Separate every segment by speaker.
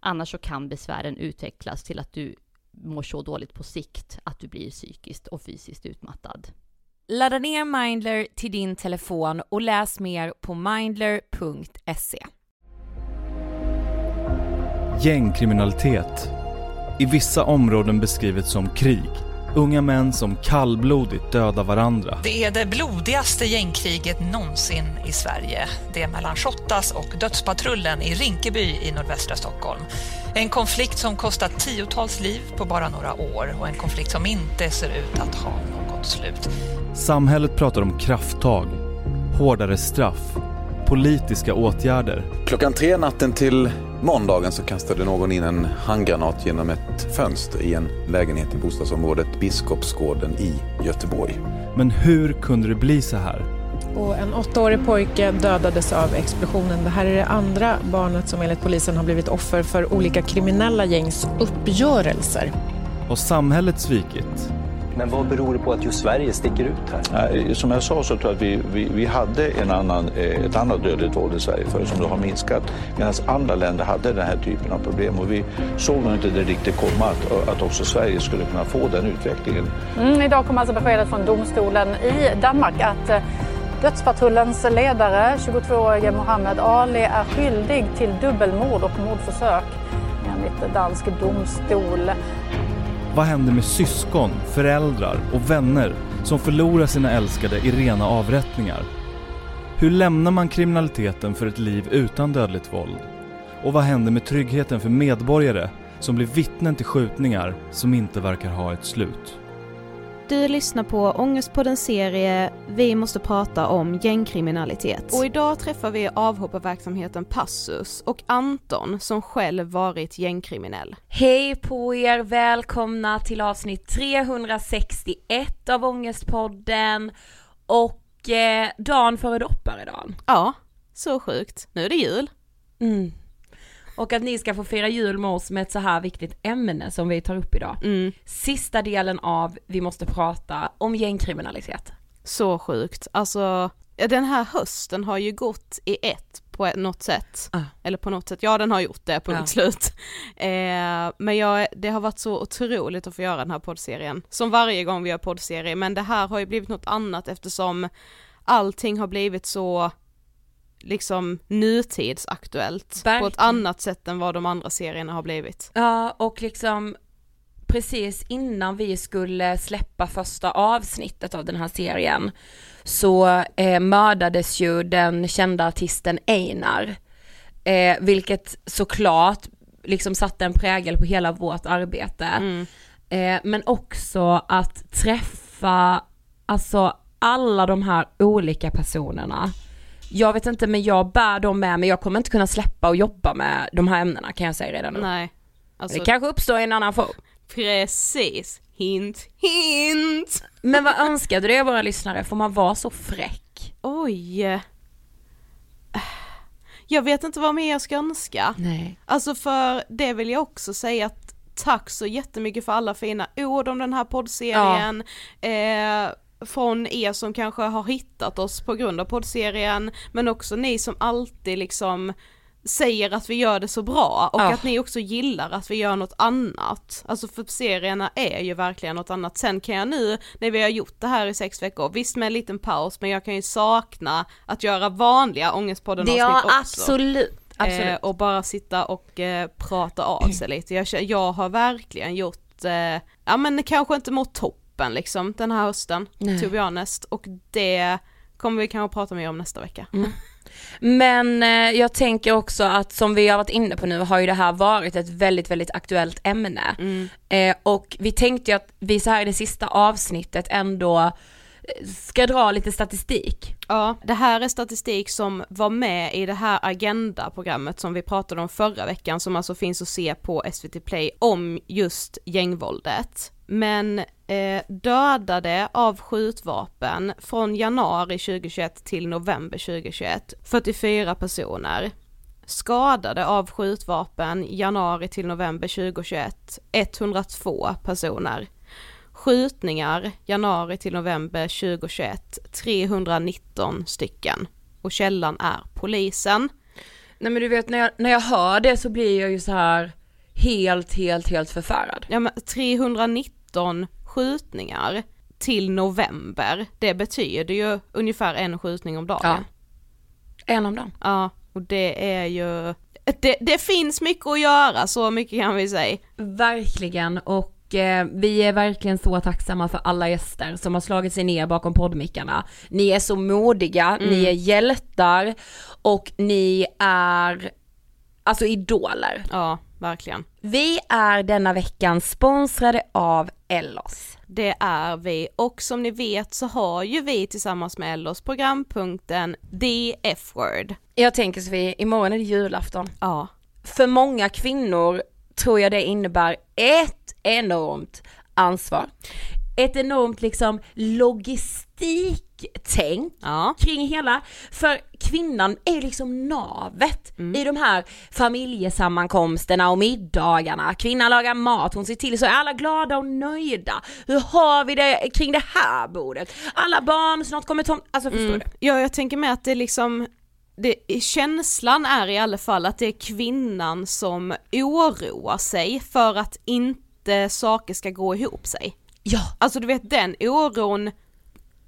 Speaker 1: Annars så kan besvären utvecklas till att du mår så dåligt på sikt att du blir psykiskt och fysiskt utmattad.
Speaker 2: Ladda ner Mindler till din telefon och läs mer på mindler.se.
Speaker 3: Gängkriminalitet. I vissa områden beskrivet som krig. Unga män som kallblodigt dödar varandra.
Speaker 4: Det är det blodigaste gängkriget någonsin i Sverige. Det är mellan Shottaz och Dödspatrullen i Rinkeby i nordvästra Stockholm. En konflikt som kostat tiotals liv på bara några år och en konflikt som inte ser ut att ha något slut.
Speaker 3: Samhället pratar om krafttag, hårdare straff, politiska åtgärder.
Speaker 5: Klockan tre natten till måndagen så kastade någon in en handgranat genom ett fönster i en lägenhet i bostadsområdet Biskopsgården i Göteborg.
Speaker 3: Men hur kunde det bli så här?
Speaker 6: Och en åttaårig pojke dödades av explosionen. Det här är det andra barnet som enligt polisen har blivit offer för olika kriminella gängs uppgörelser.
Speaker 3: Har samhället svikit?
Speaker 7: Men vad beror det på att just Sverige sticker ut här?
Speaker 8: Som jag sa så tror jag att vi, vi, vi hade en annan, eh, ett annat dödligt våld i Sverige förr som då har minskat. Medan andra länder hade den här typen av problem och vi såg nog inte det riktigt komma att, att också Sverige skulle kunna få den utvecklingen.
Speaker 9: Mm, idag kom alltså beskedet från domstolen i Danmark att eh, Dödspatrullens ledare, 22-årige Mohammed Ali, är skyldig till dubbelmord och mordförsök enligt dansk domstol.
Speaker 3: Vad händer med syskon, föräldrar och vänner som förlorar sina älskade i rena avrättningar? Hur lämnar man kriminaliteten för ett liv utan dödligt våld? Och vad händer med tryggheten för medborgare som blir vittnen till skjutningar som inte verkar ha ett slut?
Speaker 10: Du lyssnar på Ångestpoddens serie Vi måste prata om gängkriminalitet. Och idag träffar vi avhopparverksamheten Passus och Anton som själv varit gängkriminell.
Speaker 2: Hej på er, välkomna till avsnitt 361 av Ångestpodden och eh, dagen före dopparedagen.
Speaker 10: Ja, så sjukt. Nu är det jul.
Speaker 2: Mm. Och att ni ska få fira jul med oss med ett så här viktigt ämne som vi tar upp idag.
Speaker 10: Mm.
Speaker 2: Sista delen av Vi måste prata om gängkriminalitet.
Speaker 10: Så sjukt. Alltså, den här hösten har ju gått i ett på något sätt.
Speaker 2: Ah.
Speaker 10: Eller på något sätt, ja den har gjort det, punkt
Speaker 2: Ja.
Speaker 10: slut. Eh, men jag, det har varit så otroligt att få göra den här poddserien. Som varje gång vi gör poddserie, men det här har ju blivit något annat eftersom allting har blivit så liksom nutidsaktuellt på
Speaker 2: Verkligen.
Speaker 10: ett annat sätt än vad de andra serierna har blivit.
Speaker 2: Ja, och liksom precis innan vi skulle släppa första avsnittet av den här serien så eh, mördades ju den kända artisten Einar. Eh, vilket såklart liksom satte en prägel på hela vårt arbete.
Speaker 10: Mm.
Speaker 2: Eh, men också att träffa, alltså alla de här olika personerna. Jag vet inte men jag bär dem med mig, jag kommer inte kunna släppa och jobba med de här ämnena kan jag säga redan nu.
Speaker 10: Nej. Alltså,
Speaker 2: Det kanske uppstår i en annan form.
Speaker 10: Precis. Hint, hint!
Speaker 2: Men vad önskar du dig av våra lyssnare? Får man vara så fräck?
Speaker 10: Oj. Jag vet inte vad mer jag ska önska.
Speaker 2: Nej.
Speaker 10: Alltså för det vill jag också säga att tack så jättemycket för alla fina ord om den här poddserien. Eh, från er som kanske har hittat oss på grund av poddserien, men också ni som alltid liksom säger att vi gör det så bra och
Speaker 2: Ja.
Speaker 10: att ni också gillar att vi gör något annat. Alltså för serierna är ju verkligen något annat. Sen kan jag nu, när vi har gjort det här i sex veckor, visst med en liten paus, men jag kan ju sakna att göra vanliga Ångestpodden avsnitt
Speaker 2: ja,
Speaker 10: också.
Speaker 2: absolut. absolut.
Speaker 10: Eh, och bara sitta och eh, prata av sig lite. Jag, jag har verkligen gjort, eh, ja men kanske inte mot toppen liksom den här hösten,
Speaker 2: Nej.
Speaker 10: to be honest. Och det kommer vi kanske prata mer om nästa vecka.
Speaker 2: Men eh, jag tänker också att som vi har varit inne på nu har ju det här varit ett väldigt, väldigt aktuellt ämne.
Speaker 10: Mm.
Speaker 2: Eh, och vi tänkte ju att vi så här i det sista avsnittet ändå eh, ska dra lite statistik.
Speaker 10: Ja, det här är statistik som var med i det här Agenda-programmet som vi pratade om förra veckan som alltså finns att se på SVT Play om just gängvåldet. Men eh, dödade av skjutvapen från januari 2021 till november 2021, 44 personer. Skadade av skjutvapen januari till november 2021 102 personer. Skjutningar januari till november 2021 319 stycken. Och källan är polisen.
Speaker 2: Nej men du vet när jag, när jag hör det så blir jag ju så här helt, helt, helt förfärad.
Speaker 10: Ja men 319 skjutningar till november, det betyder ju ungefär en skjutning om dagen.
Speaker 2: Ja. En om dagen.
Speaker 10: Ja, och det är ju, det, det finns mycket att göra, så mycket kan vi säga.
Speaker 2: Verkligen och eh, vi är verkligen så tacksamma för alla gäster som har slagit sig ner bakom poddmickarna. Ni är så modiga,
Speaker 10: Mm.
Speaker 2: ni är hjältar och ni är alltså idoler.
Speaker 10: Ja, verkligen.
Speaker 2: Vi är denna veckan sponsrade av Ellos.
Speaker 10: Det är vi och som ni vet så har ju vi tillsammans med Ellos programpunkten The F-word.
Speaker 2: Jag tänker Sofie, imorgon är det julafton.
Speaker 10: Ja.
Speaker 2: För många kvinnor tror jag det innebär ett enormt ansvar. Ett enormt liksom logistiktänk
Speaker 10: Ja.
Speaker 2: kring hela, för kvinnan är liksom navet i de här familjesammankomsterna och middagarna. Kvinnan lagar mat, hon ser till så är alla glada och nöjda. Hur har vi det kring det här bordet? Alla barn, snart kommer Tom, alltså förstår
Speaker 10: Mm.
Speaker 2: du?
Speaker 10: Ja, jag tänker med att det liksom det, känslan är i alla fall att det är kvinnan som oroar sig för att inte saker ska gå ihop sig.
Speaker 2: Ja.
Speaker 10: Alltså du vet den oron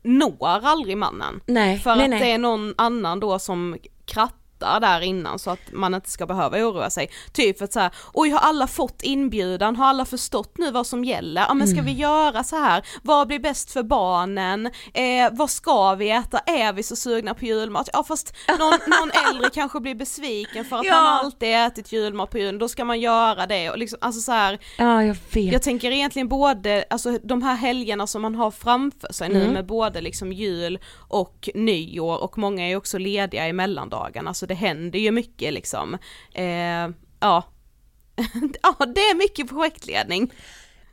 Speaker 10: når aldrig mannen.
Speaker 2: Nej,
Speaker 10: För
Speaker 2: nej,
Speaker 10: att
Speaker 2: nej.
Speaker 10: det är någon annan då som krattar där innan så att man inte ska behöva oroa sig. Typ för att säga, oj har alla fått inbjudan, har alla förstått nu vad som gäller? Ja men ska
Speaker 2: Mm.
Speaker 10: vi göra så här? Vad blir bäst för barnen? Eh, vad ska vi äta? Är vi så sugna på julmat? Ja fast någon, någon äldre kanske blir besviken för att
Speaker 2: Ja.
Speaker 10: har alltid ätit julmat på julen, då ska man göra det och liksom, alltså så här,
Speaker 2: Ja, jag vet.
Speaker 10: jag tänker egentligen både, alltså de här helgerna som man har framför sig nu
Speaker 2: Mm.
Speaker 10: med både liksom jul och nyår och många är också lediga i mellandagarna så det händer ju mycket liksom. Eh, ja. ja, det är mycket projektledning.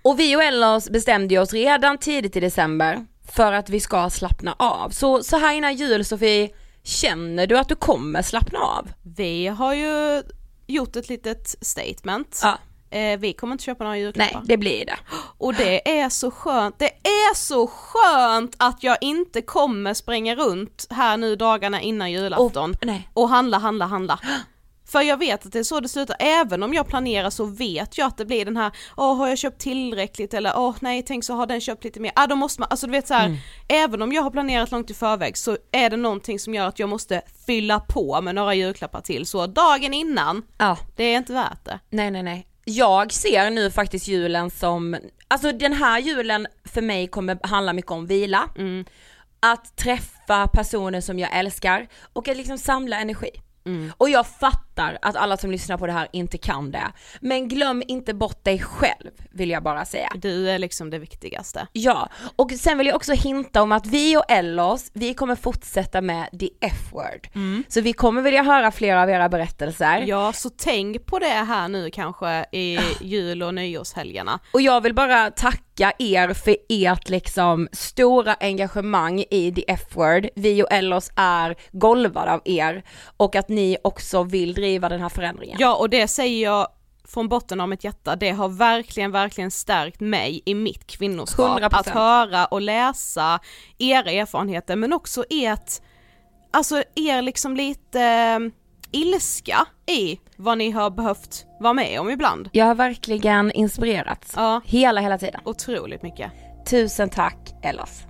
Speaker 2: Och vi och Ellos bestämde ju oss redan tidigt i december för att vi ska slappna av. Så, så här innan jul Sofie, känner du att du kommer slappna av?
Speaker 10: Vi har ju gjort ett litet statement.
Speaker 2: Ja.
Speaker 10: Eh, vi kommer inte köpa några julklappar.
Speaker 2: Nej, det blir det.
Speaker 10: Och det är så skönt, det är så skönt att jag inte kommer spränga runt här nu dagarna innan julafton
Speaker 2: Och- nej.
Speaker 10: och handla, handla, handla. För jag vet att det är så det slutar, även om jag planerar så vet jag att det blir den här, åh har jag köpt tillräckligt eller åh nej tänk så har den köpt lite mer, ah, då måste man, alltså du vet så här,
Speaker 2: Mm.
Speaker 10: även om jag har planerat långt i förväg så är det någonting som gör att jag måste fylla på med några julklappar till, så dagen innan,
Speaker 2: Ja.
Speaker 10: det är inte värt det.
Speaker 2: Nej, nej, nej. Jag ser nu faktiskt julen som, alltså den här julen för mig kommer handla mycket om vila,
Speaker 10: Mm.
Speaker 2: att träffa personer som jag älskar och att liksom samla energi.
Speaker 10: Mm.
Speaker 2: Och jag fattar att alla som lyssnar på det här inte kan det. Men glöm inte bort dig själv, vill jag bara säga.
Speaker 10: Du är liksom det viktigaste.
Speaker 2: Ja, och sen vill jag också hinta om att vi och Ellos, vi kommer fortsätta med the F-word. Så vi kommer vilja höra flera av era berättelser.
Speaker 10: Ja, så tänk på det här nu kanske i jul och nyårshelgerna.
Speaker 2: Och jag vill bara tacka er för ert liksom stora engagemang i the F-word. Vi och Ellos är golvade av er och att ni också vill driva den här förändringen.
Speaker 10: Ja, och det säger jag från botten av mitt hjärta, det har verkligen, verkligen stärkt mig i mitt kvinnoskap.
Speaker 2: 100%.
Speaker 10: Att höra och läsa era erfarenheter, men också ert, alltså er liksom lite eh, ilska i vad ni har behövt vara med om ibland.
Speaker 2: Jag har verkligen inspirerats.
Speaker 10: Ja.
Speaker 2: Hela, hela tiden.
Speaker 10: Otroligt mycket.
Speaker 2: Tusen tack Ellos.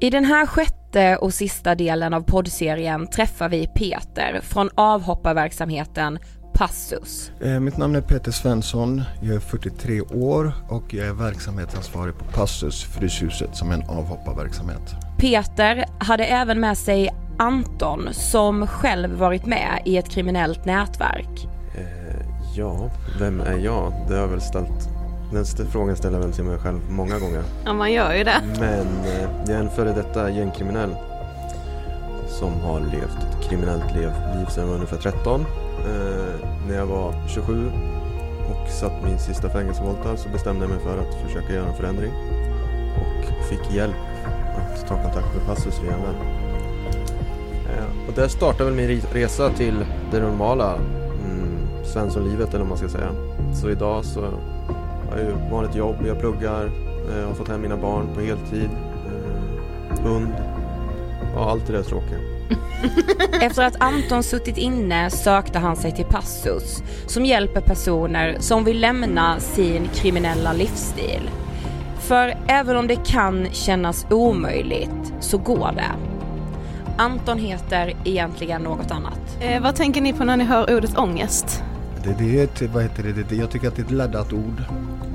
Speaker 2: I den här sjätte och sista delen av poddserien träffar vi Peter från avhopparverksamheten Passus.
Speaker 11: Eh, Mitt namn är Peter Svensson, jag är 43 år och jag är verksamhetsansvarig på Passus Fryshuset som är en avhopparverksamhet.
Speaker 2: Peter hade även med sig Anton som själv varit med i ett kriminellt nätverk.
Speaker 12: Eh, ja, vem är jag? Det har jag väl ställt den frågan ställer jag väl till mig själv många gånger.
Speaker 10: Ja, man gör ju det.
Speaker 12: Men eh, jag är en före detta gängkriminell som har levt ett kriminellt liv, liv sedan jag var ungefär 13. Eh, när jag var 27 och satt min sista fängelsevolta så bestämde jag mig för att försöka göra en förändring och fick hjälp att ta kontakt med Passus via en vän. Eh, och där startade väl min re- resa till det normala Svenssonlivet eller vad man ska säga. Så idag så har jag ju vanligt jobb, jag pluggar, eh, har fått hem mina barn på heltid, eh, hund, ja allt det där tråkiga.
Speaker 2: Efter att Anton suttit inne sökte han sig till Passus som hjälper personer som vill lämna sin kriminella livsstil. För även om det kan kännas omöjligt så går det. Anton heter egentligen något annat.
Speaker 10: Eh, vad tänker ni på när ni hör ordet ångest?
Speaker 11: Det, det är ett, vad heter det, det, jag tycker att det är ett laddat ord.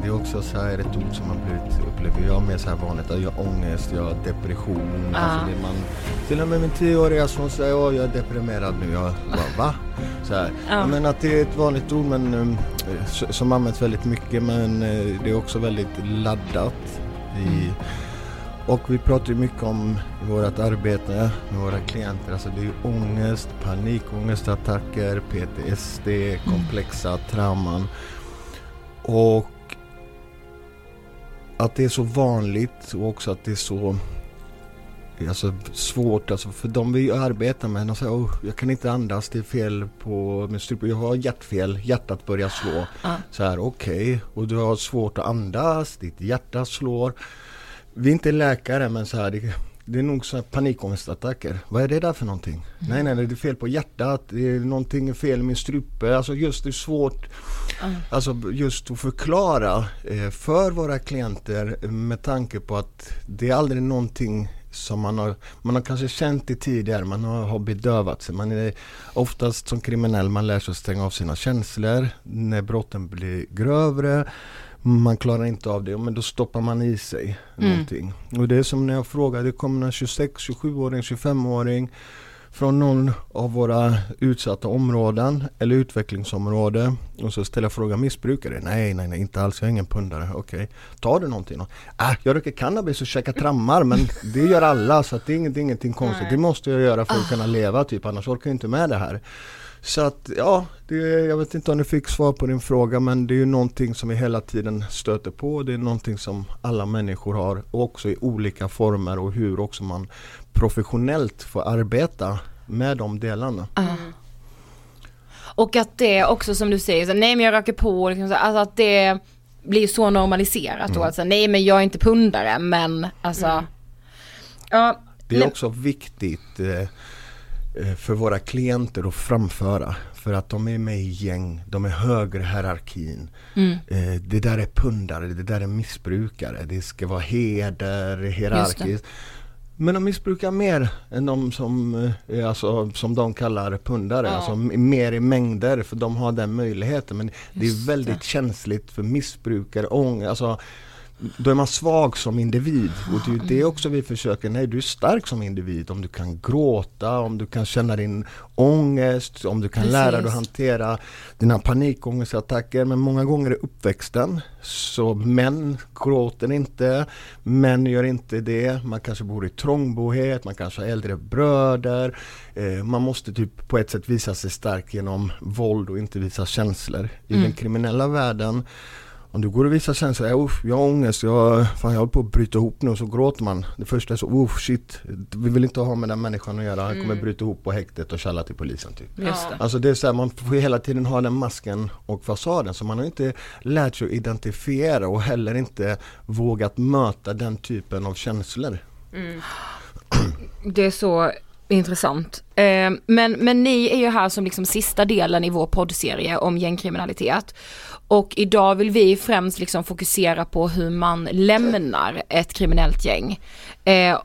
Speaker 11: Det är också så här ett ord som man blivit, upplever jag mer så här vanligt. Jag har ångest, jag har depression.
Speaker 2: Ah.
Speaker 11: Alltså det man, till och med min tioåriga son säger att jag är deprimerad nu. Jag bara va? Så här.
Speaker 2: Ja.
Speaker 11: Men att det är ett vanligt ord men, um, som används väldigt mycket men eh, det är också väldigt laddat. I, och vi pratar mycket om i vårt arbete med våra klienter, alltså det är ju ångest, panikångestattacker, PTSD, komplexa trauman. Och att det är så vanligt och också att det är så alltså, svårt, alltså för de vi arbetar med, de säger oh, jag kan inte andas, det är fel på min strupe, jag har hjärtfel, hjärtat börjar slå.
Speaker 13: Ja.
Speaker 11: Så här, okej, och du har svårt att andas, ditt hjärta slår. Vi är inte läkare men så här, det, det är nog så här panikångestattacker. Vad är det där för någonting? Nej, nej, nej, det är fel på hjärtat, det är någonting fel i min strupe. Alltså just det är svårt Alltså just att förklara eh, för våra klienter med tanke på att det är aldrig någonting som man har, man har kanske känt det tidigare, man har, har bedövat sig. Man är oftast som kriminell, man lär sig att stänga av sina känslor när brotten blir grövre. Man klarar inte av det, men då stoppar man i sig
Speaker 13: Mm.
Speaker 11: någonting. Och det är som när jag frågar, det kommer en 26, 27-åring, 25-åring från någon av våra utsatta områden eller utvecklingsområde och så ställer jag frågan missbrukare? Nej, nej, nej, inte alls. Jag är ingen pundare. Okej. Tar du någonting då? Äh, jag röker cannabis och käkar trammar men det gör alla så det är inget, ingenting konstigt. Det måste jag göra för att kunna leva typ annars orkar jag inte med det här. Så att ja, det, jag vet inte om du fick svar på din fråga men det är ju någonting som vi hela tiden stöter på. Det är någonting som alla människor har och också i olika former och hur också man professionellt får arbeta med de delarna.
Speaker 2: Och att det också som du säger, så, nej men jag röker på, liksom, så, alltså att det blir så normaliserat då.
Speaker 11: Mm.
Speaker 2: Alltså, nej men jag är inte pundare men alltså. Ja,
Speaker 11: Det är också viktigt eh, för våra klienter att framföra. För att de är med i gäng, de är högre hierarkin.
Speaker 13: Mm.
Speaker 11: Eh, det där är pundare, det där är missbrukare. Det ska vara heder, hierarkiskt. Men de missbrukar mer än de som, eh, alltså, som de kallar pundare.
Speaker 13: Ja.
Speaker 11: Alltså mer i mängder för de har den möjligheten. Men det är
Speaker 13: Just
Speaker 11: väldigt
Speaker 13: det.
Speaker 11: känsligt för missbrukare, ång, alltså då är man svag som individ och det är ju det också vi försöker, nej du är stark som individ om du kan gråta, om du kan känna din ångest, om du kan lära dig att
Speaker 13: Precis.
Speaker 11: hantera dina panikångestattacker men många gånger är uppväxten så män gråter inte, män gör inte det, man kanske bor i trångbohet, man kanske har äldre bröder, eh, man måste typ på ett sätt visa sig stark genom våld och inte visa känslor. I
Speaker 13: Mm.
Speaker 11: den kriminella världen om du går och visar känslor, ja, uff, jag har ångest, jag, fan, jag håller på att bryta ihop nu, så gråter man. Det första är så, uff shit, vi vill inte ha med den människan att göra, han kommer
Speaker 13: Mm.
Speaker 11: bryta ihop på häktet och tjalla till polisen typ.
Speaker 13: Just det.
Speaker 11: Alltså det är så här, man får hela tiden ha den masken och fasaden, så man har inte lärt sig att identifiera och heller inte vågat möta den typen av känslor.
Speaker 2: Mm. Det är så intressant. Eh, men, men ni är ju här som liksom sista delen i vår poddserie om gängkriminalitet. Och idag vill vi främst liksom fokusera på hur man lämnar ett kriminellt gäng. Eh,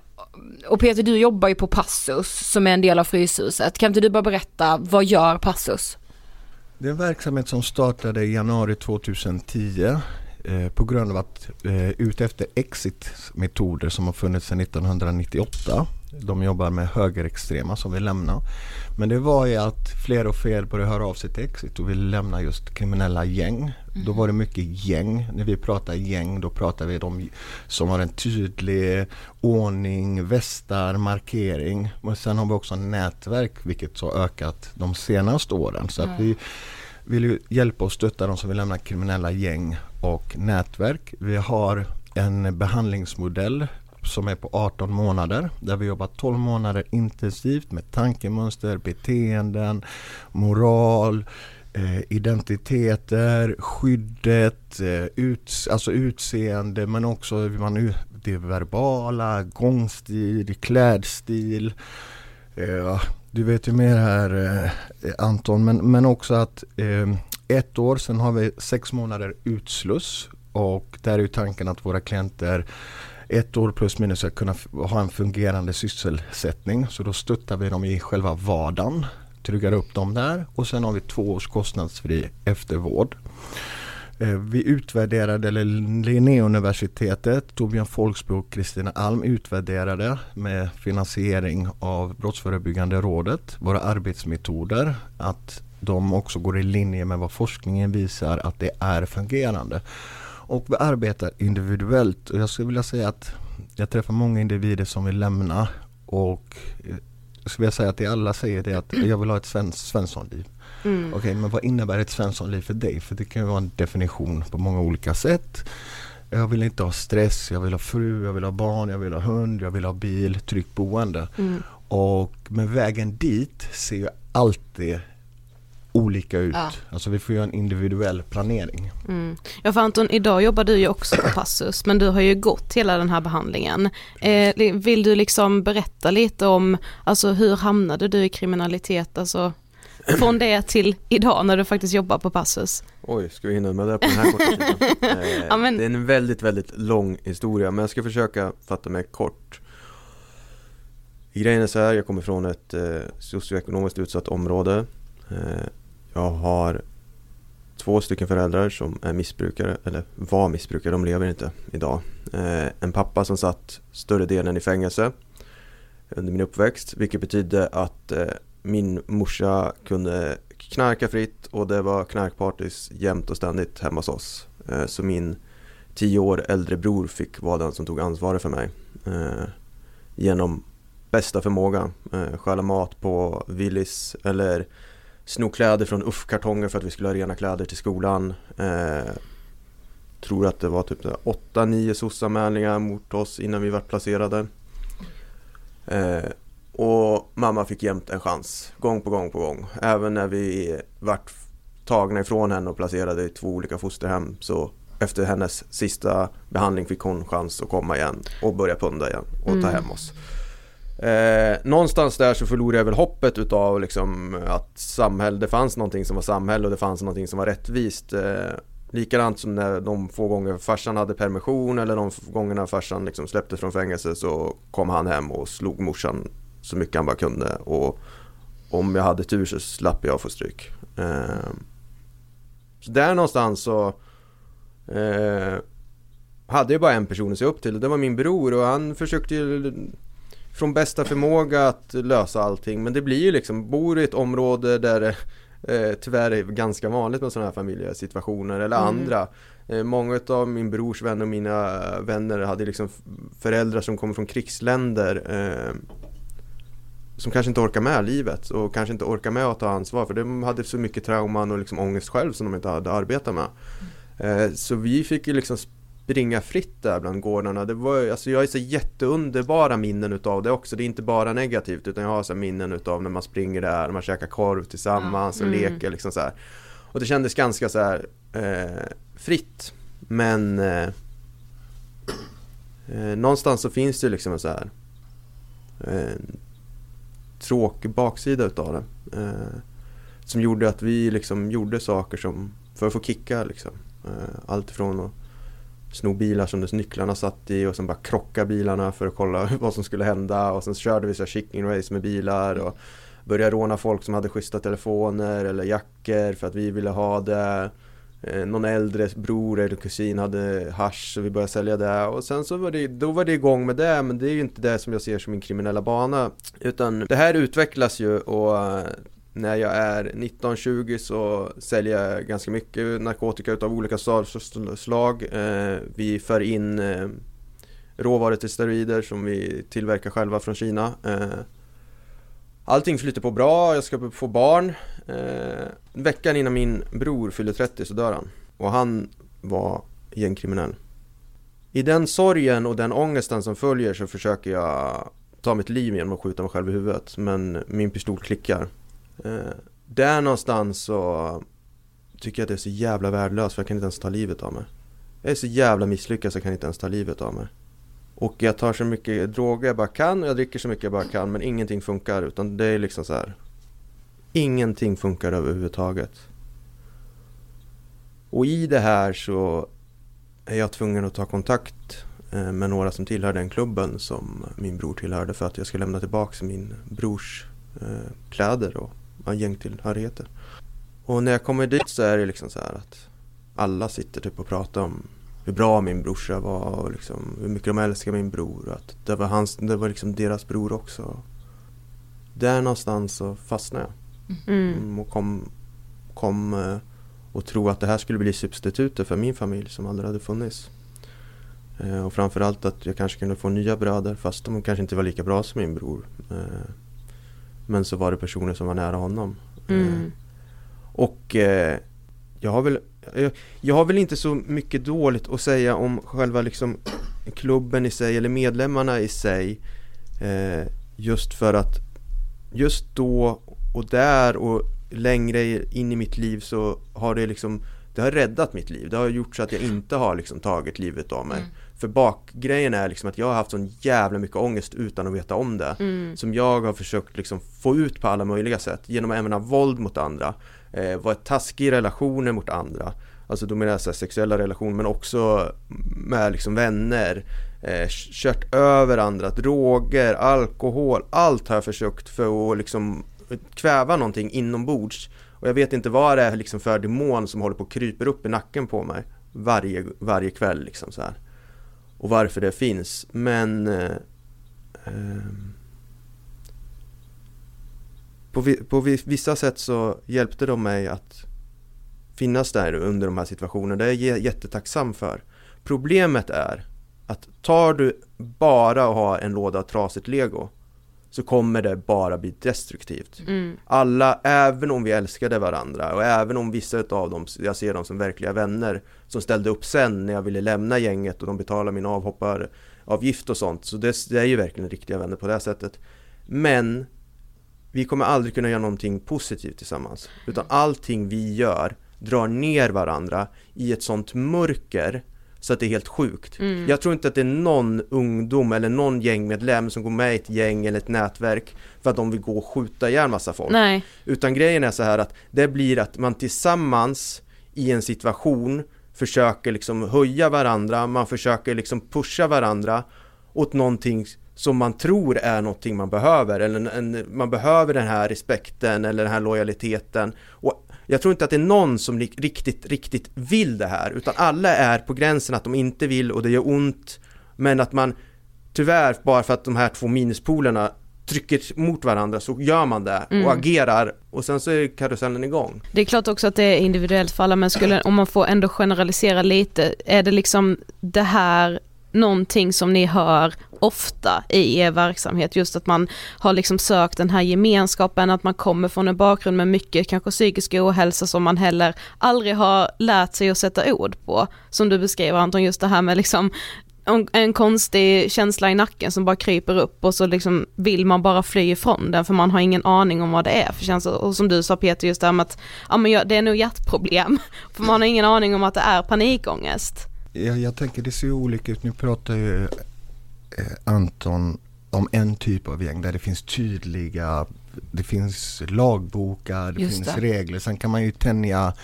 Speaker 2: och Peter, du jobbar ju på Passus som är en del av Fryshuset. Kan inte du bara berätta, vad gör Passus?
Speaker 11: Det är en verksamhet som startade i januari 2010 eh, på grund av att eh, ute efter exit-metoder som har funnits sedan 1998. De jobbar med högerextrema som vill lämna. Men det var ju att fler och fler började höra av sig till Exit och ville lämna just kriminella gäng. Då var det mycket gäng. När vi pratar gäng då pratar vi de som har en tydlig ordning, västar, markering. Men sen har vi också nätverk vilket har ökat de senaste åren. Så
Speaker 13: Mm.
Speaker 11: vi vill ju hjälpa och stötta de som vill lämna kriminella gäng och nätverk. Vi har en behandlingsmodell som är på 18 månader där vi jobbar 12 månader intensivt med tankemönster, beteenden, moral, eh, identiteter, skyddet, eh, ut, alltså utseende men också man, det verbala, gångstil, klädstil. Eh, du vet ju mer här eh, Anton men, men också att eh, ett år, sen har vi sex månader utsluss och där är ju tanken att våra klienter ett år plus minus att kunna ha en fungerande sysselsättning. Så då stöttar vi dem i själva vardagen, tryggar upp dem där och sen har vi två års kostnadsfri eftervård. Eh, vi utvärderade, eller Linnéuniversitetet, Torbjörn Folksbo och Kristina Alm utvärderade med finansiering av Brottsförebyggande rådet våra arbetsmetoder. Att de också går i linje med vad forskningen visar att det är fungerande. Och vi arbetar individuellt och jag skulle vilja säga att jag träffar många individer som vill lämna och jag skulle vilja säga att det alla säger det att jag vill ha ett svens, svenssonliv. Mm. Okej, okay, men vad innebär ett svenssonliv för dig? För det kan ju vara en definition på många olika sätt. Jag vill inte ha stress, jag vill ha fru, jag vill ha barn, jag vill ha hund, jag vill ha bil, tryggt boende. Mm. Och med vägen dit ser ju alltid olika ut. Ja. Alltså vi får göra en individuell planering.
Speaker 10: Mm. Ja för Anton, idag jobbar du ju också på Passus men du har ju gått hela den här behandlingen. Eh, vill du liksom berätta lite om, alltså hur hamnade du i kriminalitet, alltså från det till idag när du faktiskt jobbar på Passus?
Speaker 12: Oj, ska vi hinna med det på den här korta tiden? Eh, ja, men... Det är en väldigt, väldigt lång historia men jag ska försöka fatta mig kort. Grejen är så här, jag kommer från ett eh, socioekonomiskt utsatt område. Eh, jag har två stycken föräldrar som är missbrukare, eller var missbrukare, de lever inte idag. Eh, en pappa som satt större delen i fängelse under min uppväxt, vilket betydde att eh, min morsa kunde knarka fritt och det var knarkpartys jämt och ständigt hemma hos oss. Eh, så min tio år äldre bror fick vara den som tog ansvaret för mig eh, genom bästa förmåga. Eh, stjäla mat på Willys eller sno kläder från UFF-kartonger för att vi skulle ha rena kläder till skolan. Eh, tror att det var typ 8-9 SOS-anmälningar mot oss innan vi var placerade. Eh, och mamma fick jämt en chans, gång på gång på gång. Även när vi vart tagna ifrån henne och placerade i två olika fosterhem så efter hennes sista behandling fick hon chans att komma igen och börja punda igen och ta mm. hem oss. Eh, någonstans där så förlorade jag väl hoppet utav liksom att samhälle, det fanns någonting som var samhälle och det fanns någonting som var rättvist. Eh, likadant som när de få gånger farsan hade permission eller de gångerna farsan liksom släpptes från fängelse så kom han hem och slog morsan så mycket han bara kunde. Och om jag hade tur så slapp jag få stryk. Eh, så där någonstans så eh, hade jag bara en person att se upp till och det var min bror och han försökte ju från bästa förmåga att lösa allting men det blir ju liksom, bor i ett område där det eh, tyvärr är ganska vanligt med sådana här familjesituationer eller mm. andra. Eh, många av min brors vänner och mina vänner hade liksom föräldrar som kommer från krigsländer eh, som kanske inte orkar med livet och kanske inte orkar med att ta ansvar för de hade så mycket trauman och liksom ångest själv som de inte hade arbetat med. Mm. Så vi fick ju liksom springa fritt där bland gårdarna. Det var, alltså jag har så jätteunderbara minnen utav det också. Det är inte bara negativt utan jag har så minnen utav när man springer där, man käkar korv tillsammans och mm. leker liksom så här. Och det kändes ganska så här eh, fritt. Men eh, eh, någonstans så finns det liksom en så här eh, tråkig baksida utav det. Eh, som gjorde att vi liksom gjorde saker som för att få kicka liksom. Allt ifrån att sno bilar som nycklarna satt i och sen bara krocka bilarna för att kolla vad som skulle hända. Och sen körde vi så chicken race med bilar och började råna folk som hade schyssta telefoner eller jackor för att vi ville ha det. Eh, någon äldre bror eller kusin hade hash så vi började sälja det. Och sen så var det, då var det igång med det men det är ju inte det som jag ser som min kriminella bana. Utan det här utvecklas ju och eh, när jag är 19-20 så säljer jag ganska mycket narkotika utav olika slag. Eh, vi för in eh, råvaror till steroider som vi tillverkar själva från Kina. Eh, allting flyter på bra, jag ska få barn. Eh, veckan innan min bror fyller 30 så dör han. Och han var gängkriminell. I den sorgen och den ångesten som följer så försöker jag ta mitt liv genom att skjuta mig själv i huvudet. Men min pistol klickar. Eh, där någonstans så tycker jag att det är så jävla värdelöst för jag kan inte ens ta livet av mig. Jag är så jävla misslyckad så jag kan inte ens ta livet av mig. Och jag tar så mycket droger jag bara kan och jag dricker så mycket jag bara kan men ingenting funkar utan det är liksom så här. Ingenting funkar överhuvudtaget. Och i det här så är jag tvungen att ta kontakt eh, med några som tillhör den klubben som min bror tillhörde för att jag ska lämna tillbaka min brors eh, kläder och gängtillhörigheter. Och när jag kommer dit så är det liksom så här att alla sitter typ och pratar om hur bra min brorsa var och liksom hur mycket de älskar min bror. Att det var, hans, det var liksom deras bror också. Där någonstans så fastnade jag.
Speaker 10: Mm.
Speaker 12: Mm, och kom, kom eh, och tro att det här skulle bli substituter för min familj som aldrig hade funnits. Eh, och framförallt att jag kanske kunde få nya bröder fast de kanske inte var lika bra som min bror. Eh, men så var det personer som var nära honom.
Speaker 10: Mm.
Speaker 12: Och eh, jag har väl jag, jag har väl inte så mycket dåligt att säga om själva liksom klubben i sig eller medlemmarna i sig. Eh, just för att just då och där och längre in i mitt liv så har det liksom det har räddat mitt liv. Det har gjort så att jag inte har liksom tagit livet av mig.
Speaker 10: Mm.
Speaker 12: För bakgrejen är liksom att jag har haft sån jävla mycket ångest utan att veta om det.
Speaker 10: Mm.
Speaker 12: Som jag har försökt liksom få ut på alla möjliga sätt. Genom att använda våld mot andra. Eh, vara taskig i relationer mot andra. Alltså då menar jag så sexuella relationer men också med liksom vänner. Eh, kört över andra, droger, alkohol. Allt har jag försökt för att liksom kväva någonting inombords. Och jag vet inte vad det är liksom för demon som håller på och kryper upp i nacken på mig varje, varje kväll liksom så här. Och varför det finns. Men eh, ehm, på, vi, på vissa sätt så hjälpte de mig att finnas där under de här situationerna. Det är jag jättetacksam för. Problemet är att tar du bara och har en låda trasigt lego så kommer det bara bli destruktivt.
Speaker 10: Mm.
Speaker 12: Alla, även om vi älskade varandra och även om vissa av dem, jag ser dem som verkliga vänner som ställde upp sen när jag ville lämna gänget och de betalade min avhopparavgift och sånt. Så det, det är ju verkligen riktiga vänner på det sättet. Men vi kommer aldrig kunna göra någonting positivt tillsammans. Utan allting vi gör drar ner varandra i ett sånt mörker så att det är helt sjukt.
Speaker 10: Mm.
Speaker 12: Jag tror inte att det är någon ungdom eller någon gängmedlem som går med i ett gäng eller ett nätverk för att de vill gå och skjuta ihjäl massa folk.
Speaker 10: Nej.
Speaker 12: Utan grejen är så här att det blir att man tillsammans i en situation försöker liksom höja varandra, man försöker liksom pusha varandra åt någonting som man tror är någonting man behöver eller en, en, man behöver den här respekten eller den här lojaliteten och jag tror inte att det är någon som riktigt, riktigt vill det här utan alla är på gränsen att de inte vill och det gör ont men att man tyvärr bara för att de här två minuspolerna trycker mot varandra så gör man det
Speaker 10: Mm.
Speaker 12: och agerar och sen så är karusellen igång.
Speaker 10: Det är klart också att det är individuellt för alla men skulle, om man får ändå generalisera lite, är det liksom det här någonting som ni hör ofta i er verksamhet, just att man har liksom sökt den här gemenskapen, att man kommer från en bakgrund med mycket kanske psykisk ohälsa som man heller aldrig har lärt sig att sätta ord på. Som du beskriver Anton, just det här med liksom en- konstig känsla i nacken som bara kryper upp och så liksom vill man bara fly ifrån den för man har ingen aning om vad det är för känslor. Och som du sa Peter just det här med att ja, men det är nog hjärtproblem för man har ingen aning om att det är panikångest.
Speaker 11: Jag, jag tänker det ser ju olika ut. Nu pratar ju eh, Anton om en typ av gäng där det finns tydliga, det finns lagbokar, det
Speaker 10: Just
Speaker 11: finns
Speaker 10: det.
Speaker 11: regler. Sen kan man ju tänja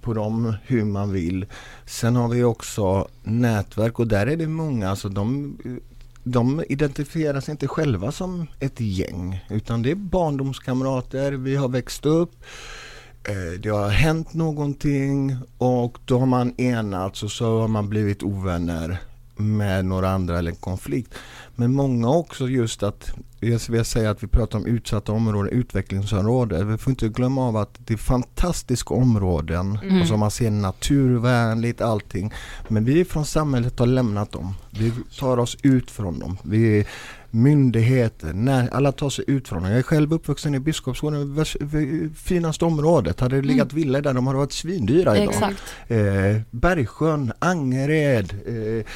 Speaker 11: på dem hur man vill. Sen har vi också nätverk och där är det många, alltså de, de identifierar sig inte själva som ett gäng utan det är barndomskamrater, vi har växt upp, det har hänt någonting och då har man enats och så har man blivit ovänner med några andra eller en konflikt. Men många också just att, jag vill säga att vi pratar om utsatta områden, utvecklingsområden. Vi får inte glömma av att det är fantastiska områden
Speaker 10: Mm.
Speaker 11: och som man ser naturvänligt allting. Men vi från samhället har lämnat dem. Vi tar oss ut från dem. Vi myndigheter, när, alla tar sig ut från. Jag är själv uppvuxen i Biskopsgården, finaste området. Hade det legat villor där, de hade varit svindyra idag.
Speaker 1: Exakt.
Speaker 11: Eh, Bergsjön, Angered, eh,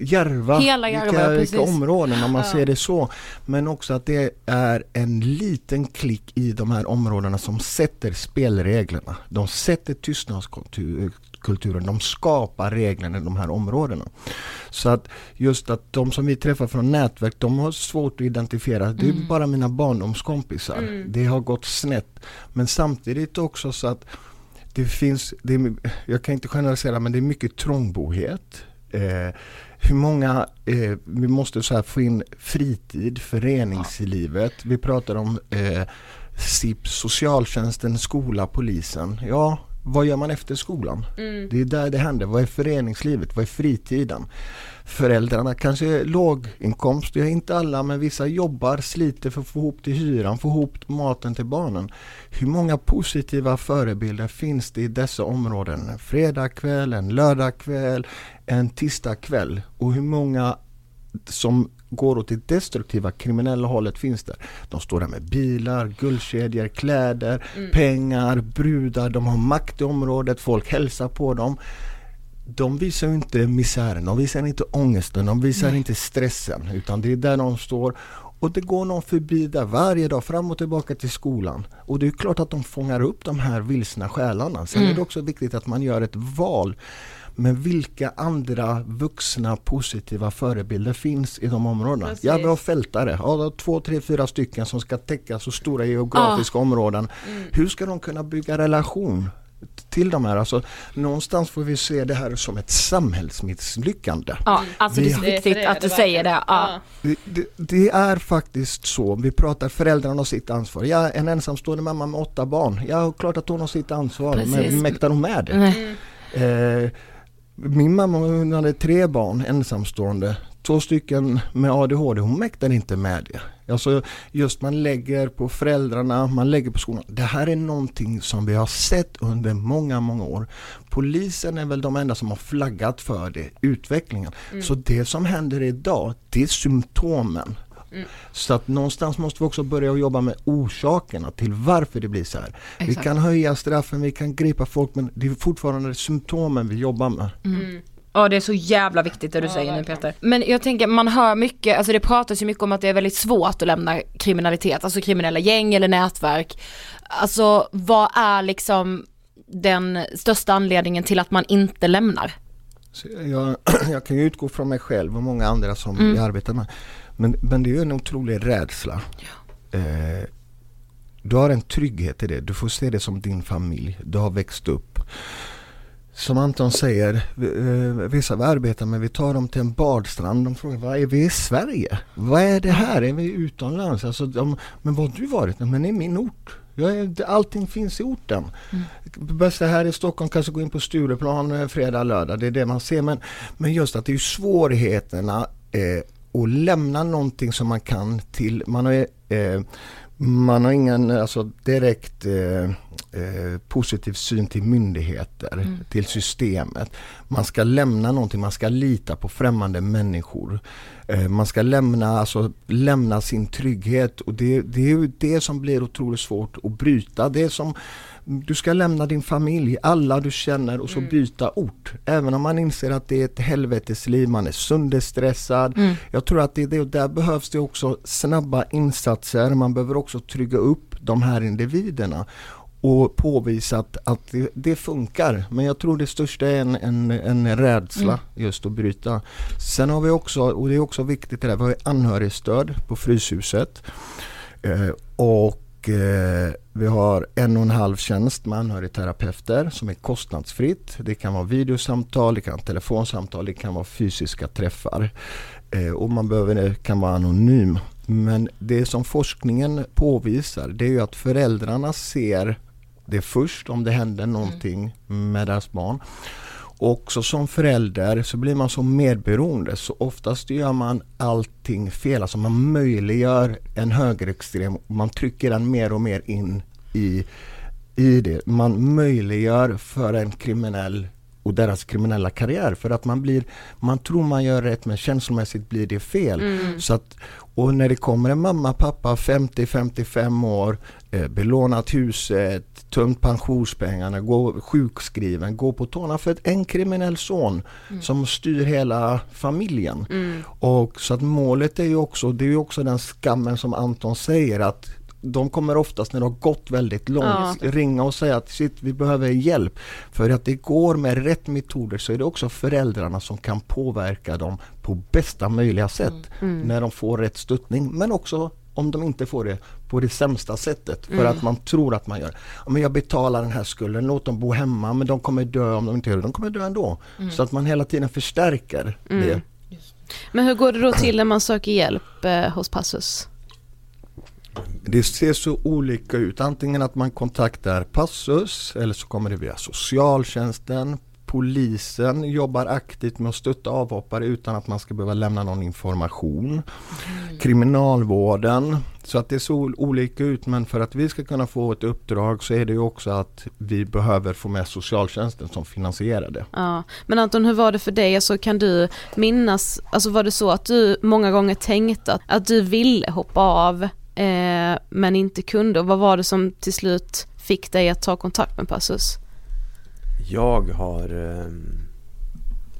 Speaker 11: Järva,
Speaker 2: Hela Järva,
Speaker 11: vilka,
Speaker 2: precis.
Speaker 11: vilka områden om man
Speaker 2: Ja.
Speaker 11: ser det så. Men också att det är en liten klick i de här områdena som sätter spelreglerna. De sätter tystnadskulturen, de skapar reglerna i de här områdena. Så att just att de som vi träffar från nätverk, de har svårt att identifiera. Det är
Speaker 13: Mm.
Speaker 11: bara mina barndomskompisar.
Speaker 13: Mm.
Speaker 11: Det har gått snett. Men samtidigt också så att det finns, det är, jag kan inte generalisera men det är mycket trångboddhet. Eh, hur många, eh, vi måste så här få in fritid, föreningslivet. Vi pratar om eh, SIP, socialtjänsten, skola, polisen. Ja, vad gör man efter skolan?
Speaker 13: Mm.
Speaker 11: Det är där det händer. Vad är föreningslivet? Vad är fritiden? Föräldrarna kanske är låginkomst, det är inte alla men vissa jobbar, sliter för att få ihop till hyran, få ihop maten till barnen. Hur många positiva förebilder finns det i dessa områden? En fredagkväll, en lördagkväll, en tisdagkväll och hur många som går åt det destruktiva kriminella hållet finns där. De står där med bilar, guldkedjor, kläder,
Speaker 13: Mm.
Speaker 11: pengar, brudar, de har makt i området, folk hälsar på dem. De visar inte misären, de visar inte ångesten, de visar
Speaker 13: Nej.
Speaker 11: inte stressen utan det är där de står och det går någon förbi där varje dag fram och tillbaka till skolan. Och det är klart att de fångar upp de här vilsna själarna. Sen
Speaker 13: Mm.
Speaker 11: är det också viktigt att man gör ett val. Men vilka andra vuxna positiva förebilder finns i de områdena?
Speaker 13: Precis.
Speaker 11: Ja, vi har fältare. Ja, två, tre, fyra stycken som ska täcka så stora geografiska områden.
Speaker 13: Mm.
Speaker 11: Hur ska de kunna bygga relation till de här? Alltså, någonstans får vi se det här som ett samhällsmisslyckande.
Speaker 2: Ja, alltså det är så
Speaker 11: Vi-
Speaker 2: viktigt att du säger det. Ja.
Speaker 11: det, det, det är faktiskt så. Vi pratar föräldrarna har sitt ansvar. Ja, en ensamstående mamma med åtta barn. Ja, klart att hon har sitt ansvar.
Speaker 13: Precis.
Speaker 11: Men mäktar hon med det?
Speaker 13: Nej.
Speaker 11: Eh, min mamma hon hade tre barn ensamstående. Två stycken med ADHD. Hon mäktar inte med det. Alltså just man lägger på föräldrarna, man lägger på skolan. Det här är någonting som vi har sett under många, många år. Polisen är väl de enda som har flaggat för det, utvecklingen.
Speaker 13: Mm.
Speaker 11: Så det som händer idag, det är symptomen.
Speaker 13: Mm.
Speaker 11: Så att någonstans måste vi också börja jobba med orsakerna till varför det blir så här. Vi
Speaker 2: Exakt.
Speaker 11: kan höja straffen, vi kan gripa folk men det är fortfarande symptomen vi jobbar med.
Speaker 2: Mm. Ja det är så jävla viktigt det du säger nu Peter. Men jag tänker man hör mycket, alltså det pratas ju mycket om att det är väldigt svårt att lämna kriminalitet, alltså kriminella gäng eller nätverk. Alltså vad är liksom den största anledningen till att man inte lämnar?
Speaker 11: Jag, jag kan ju utgå från mig själv och många andra som
Speaker 2: Mm.
Speaker 11: jag arbetar med. Men, men det är ju en otrolig rädsla. Eh, du har en trygghet i det. Du får se det som din familj. Du har växt upp. Som Anton säger, eh, vissa vi arbetar med, vi tar dem till en badstrand. De frågar, vad är vi i Sverige? Vad är det här? Är vi utomlands? Alltså, de, men var har du varit? Men det är min ort. Jag allting finns i orten. Bästa här i Stockholm kanske gå in på Stureplan eh, fredag, lördag. Det är det man ser. Men, men just att det är svårigheterna eh, att lämna någonting som man kan till, man har, eh, man har ingen alltså, direkt eh, eh, positiv syn till myndigheter,
Speaker 13: Mm.
Speaker 11: till systemet. Man ska lämna någonting, man ska lita på främmande människor. Eh, man ska lämna, alltså, lämna sin trygghet och det, det är ju det som blir otroligt svårt att bryta. Det som du ska lämna din familj, alla du känner och så byta ort. Även om man inser att det är ett helvetesliv, man är sönderstressad.
Speaker 13: Mm.
Speaker 11: Jag tror att det är det där behövs det också snabba insatser. Man behöver också trygga upp de här individerna och påvisa att, att det, det funkar. Men jag tror det största är en, en, en rädsla
Speaker 13: Mm.
Speaker 11: just att bryta. Sen har vi också, och det är också viktigt det där, vi har anhörigstöd på Fryshuset. Eh, och eh, vi har en och en halv tjänst med anhörigterapeuter som är kostnadsfritt. Det kan vara videosamtal, det kan vara telefonsamtal, det kan vara fysiska träffar. Eh, och man behöver, kan vara anonym. Men det som forskningen påvisar det är ju att föräldrarna ser det först om det händer någonting med deras barn. Och så som förälder så blir man så medberoende så oftast gör man allting fel. Alltså man möjliggör en högerextrem, man trycker den mer och mer in i, i det. Man möjliggör för en kriminell och deras kriminella karriär. För att man blir, man tror man gör rätt men känslomässigt blir det fel.
Speaker 10: Mm.
Speaker 11: Så att, och när det kommer en mamma, pappa 50-55 år, eh, belånat huset, tömt pensionspengarna, går sjukskriven, går på tårna för ett, en kriminell son
Speaker 10: Mm.
Speaker 11: som styr hela familjen.
Speaker 10: Mm.
Speaker 11: Och så att målet är ju också, det är ju också den skammen som Anton säger att de kommer oftast när det har gått väldigt långt
Speaker 10: Ja.
Speaker 11: ringa och säga att shit, vi behöver hjälp. För att det går med rätt metoder så är det också föräldrarna som kan påverka dem på bästa möjliga sätt
Speaker 10: Mm.
Speaker 11: när de får rätt stöttning. Men också om de inte får det på det sämsta sättet för
Speaker 10: Mm.
Speaker 11: att man tror att man gör. Men jag betalar den här skulden, låt dem bo hemma men de kommer dö om de inte gör det. De kommer dö ändå.
Speaker 10: Mm.
Speaker 11: Så att man hela tiden förstärker
Speaker 10: Mm.
Speaker 11: det.
Speaker 10: Men hur går det då till när man söker hjälp eh, hos Passus?
Speaker 11: Det ser så olika ut. Antingen att man kontaktar Passus eller så kommer det via socialtjänsten. Polisen jobbar aktivt med att stötta avhoppare utan att man ska behöva lämna någon information. Kriminalvården. Så att det ser ol- olika ut men för att vi ska kunna få ett uppdrag så är det ju också att vi behöver få med socialtjänsten som finansierar det.
Speaker 10: Ja, men Anton hur var det för dig? Alltså kan du minnas, alltså var det så att du många gånger tänkte att, att du ville hoppa av eh, men inte kunde och vad var det som till slut fick dig att ta kontakt med Passus?
Speaker 12: Jag har eh,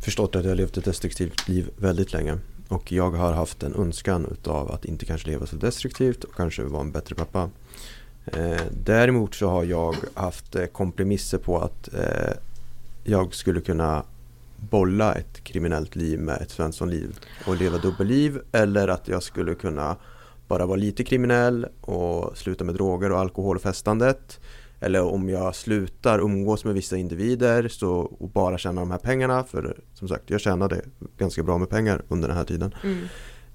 Speaker 12: förstått att jag har levt ett destruktivt liv väldigt länge. Och jag har haft en önskan utav att inte kanske leva så destruktivt och kanske vara en bättre pappa. Eh, däremot så har jag haft eh, kompromisser på att eh, jag skulle kunna bolla ett kriminellt liv med ett svenssonliv och leva dubbelliv eller att jag skulle kunna bara vara lite kriminell och sluta med droger och alkohol och festandet. Eller om jag slutar umgås med vissa individer så, och bara tjäna de här pengarna. För som sagt, jag tjänade ganska bra med pengar under den här tiden.
Speaker 10: Mm.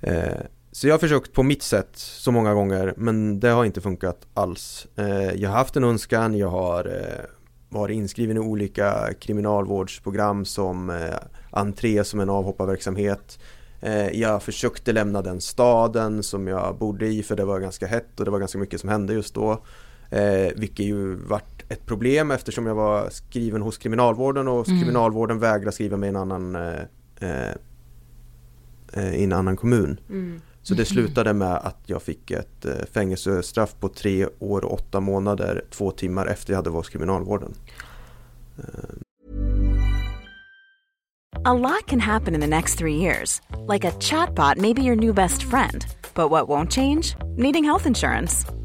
Speaker 12: Eh, så jag har försökt på mitt sätt så många gånger men det har inte funkat alls. Eh, jag har haft en önskan, jag har eh, varit inskriven i olika kriminalvårdsprogram som eh, entré som en avhopparverksamhet. Eh, jag försökte lämna den staden som jag bodde i för det var ganska hett och det var ganska mycket som hände just då. Eh, vilket ju vart ett problem eftersom jag var skriven hos kriminalvården och
Speaker 10: Mm.
Speaker 12: kriminalvården vägrade skriva mig i en annan eh, eh, eh, i en annan kommun.
Speaker 10: Mm.
Speaker 12: Så det slutade med att jag fick ett eh, fängelsestraff på tre år och åtta månader två timmar efter jag hade varit hos kriminalvården.
Speaker 14: A lot can happen in the next three years. Like a chatbot may be your new best friend. But what won't change? Needing health insurance.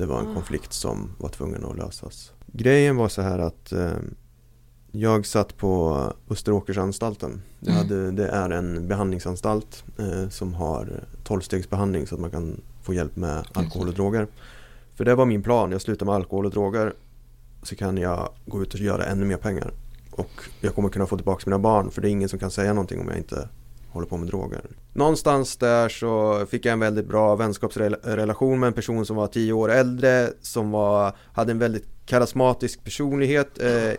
Speaker 12: Det var en konflikt som var tvungen att lösas. Grejen var så här att eh, jag satt på Österåkersanstalten. Jag
Speaker 10: Mm.
Speaker 12: hade, det är en behandlingsanstalt eh, som har tolvstegsbehandling så att man kan få hjälp med alkohol och droger. För det var min plan, jag slutar med alkohol och droger så kan jag gå ut och göra ännu mer pengar. Och jag kommer kunna få tillbaka mina barn för det är ingen som kan säga någonting om jag inte håller på med droger. Någonstans där så fick jag en väldigt bra vänskapsrelation med en person som var tio år äldre som var, hade en väldigt karismatisk personlighet. Eh,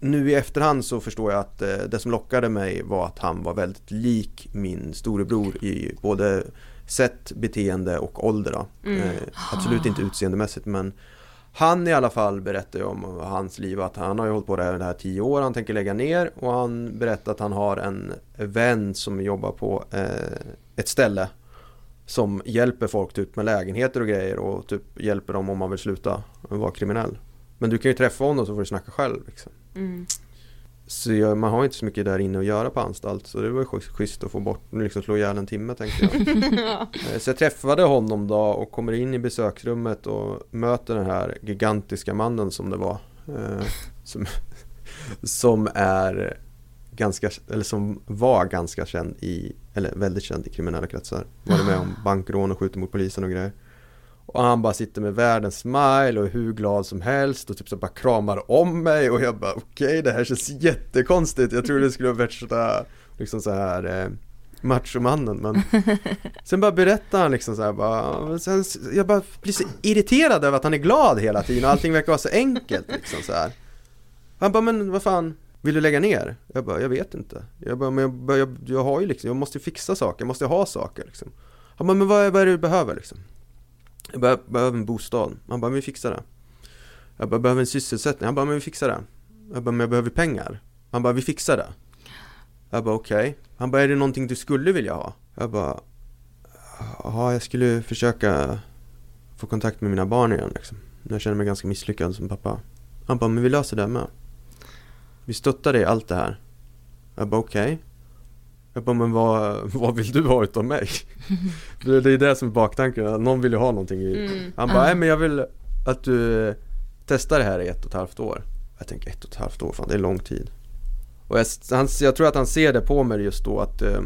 Speaker 12: nu i efterhand så förstår jag att eh, det som lockade mig var att han var väldigt lik min storebror i både sätt, beteende och ålder.
Speaker 15: Mm.
Speaker 12: Eh, absolut inte utseendemässigt men han i alla fall berättar ju om hans liv att han har ju hållit på det här, det här tio år, han tänker lägga ner och han berättar att han har en vän som jobbar på eh, ett ställe som hjälper folk ut med lägenheter och grejer och typ hjälper dem om man vill sluta vara kriminell. Men du kan ju träffa honom så får du snacka själv. Liksom.
Speaker 10: Mm.
Speaker 12: Så jag, man har inte så mycket där inne att göra på anstalt så det var ju schysst, att få bort, liksom slå ihjäl en timme tänkte jag.
Speaker 10: Ja.
Speaker 12: Eh, Så jag träffade honom då och kommer in i besöksrummet och möter den här gigantiska mannen som det var. Eh, som, som är ganska, eller som var ganska känd i, eller väldigt känd i kriminella kretsar. Var med om bankrån och skjuter mot polisen och grejer. Och han bara sitter med världens smile och är hur glad som helst och typ så bara kramar om mig och jag bara okej det här känns jättekonstigt. Jag tror det skulle vara värsta liksom så här eh, machomannen men Sen bara berättar han liksom så här bara, sen, jag bara blir så irriterad över att han är glad hela tiden och allting verkar vara så enkelt liksom så här. Han bara men vad fan vill du lägga ner? Jag bara, jag vet inte. Jag bara, men jag, bara, jag, jag har ju liksom, jag måste fixa saker, jag måste ha saker liksom. Han bara, men vad, vad är det du behöver liksom? Jag bara, jag behöver en bostad. Han bara, men vi fixar det. Jag bara, jag behöver en sysselsättning. Han bara, men vi fixar det. Jag bara, men jag behöver pengar. Han bara, vi fixar det. Jag bara, okej. Han bara, är det någonting du skulle vilja ha? Jag bara, ja, jag skulle försöka få kontakt med mina barn igen liksom. Jag känner mig ganska misslyckad som pappa. Han bara, men vi löser det med. Vi stöttar dig i allt det här. Jag bara, okej. Jag bara, men vad, vad vill du ha utav mig? det det är det som är baktanken, någon vill ju ha någonting i.
Speaker 15: Mm.
Speaker 12: Han bara, nej men jag vill att du testar det här i ett och ett halvt år. Jag tänker ett och ett halvt år, fan det är lång tid. Och jag, han, jag tror att han ser det på mig just då att eh,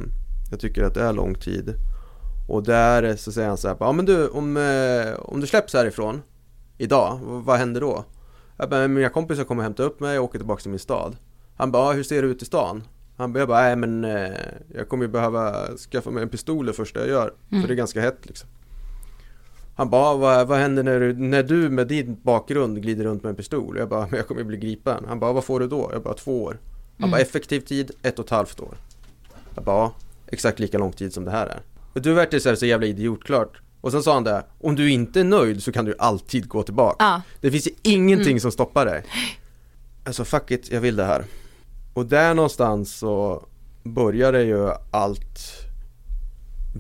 Speaker 12: jag tycker att det är lång tid. Och där så säger han så här, ja men du om, eh, om du släpps härifrån idag, vad händer då? Jag bara, mina kompisar kommer hämta upp mig och åker tillbaka till min stad. Han bara, "Ja, hur ser det ut i stan? Han bara, jag bara, nej men eh, jag kommer ju behöva skaffa mig en pistol det första jag gör.
Speaker 15: Mm.
Speaker 12: För det är ganska hett liksom. Han bara, vad, vad händer när du, när du med din bakgrund glider runt med en pistol? Jag bara, men jag kommer ju bli gripen. Han bara, vad får du då? Jag bara, två år. Han bara,
Speaker 15: Mm.
Speaker 12: effektiv tid, ett och ett halvt år. Jag bara, ja, exakt lika lång tid som det här är. Och du vart så, här så jävla idiotklart. Och sen sa han det, om du inte är nöjd så kan du alltid gå tillbaka.
Speaker 15: Ja.
Speaker 12: Det finns ju ingenting
Speaker 15: Mm.
Speaker 12: som stoppar dig. Alltså fuck it, jag vill det här. Och där någonstans så började ju allt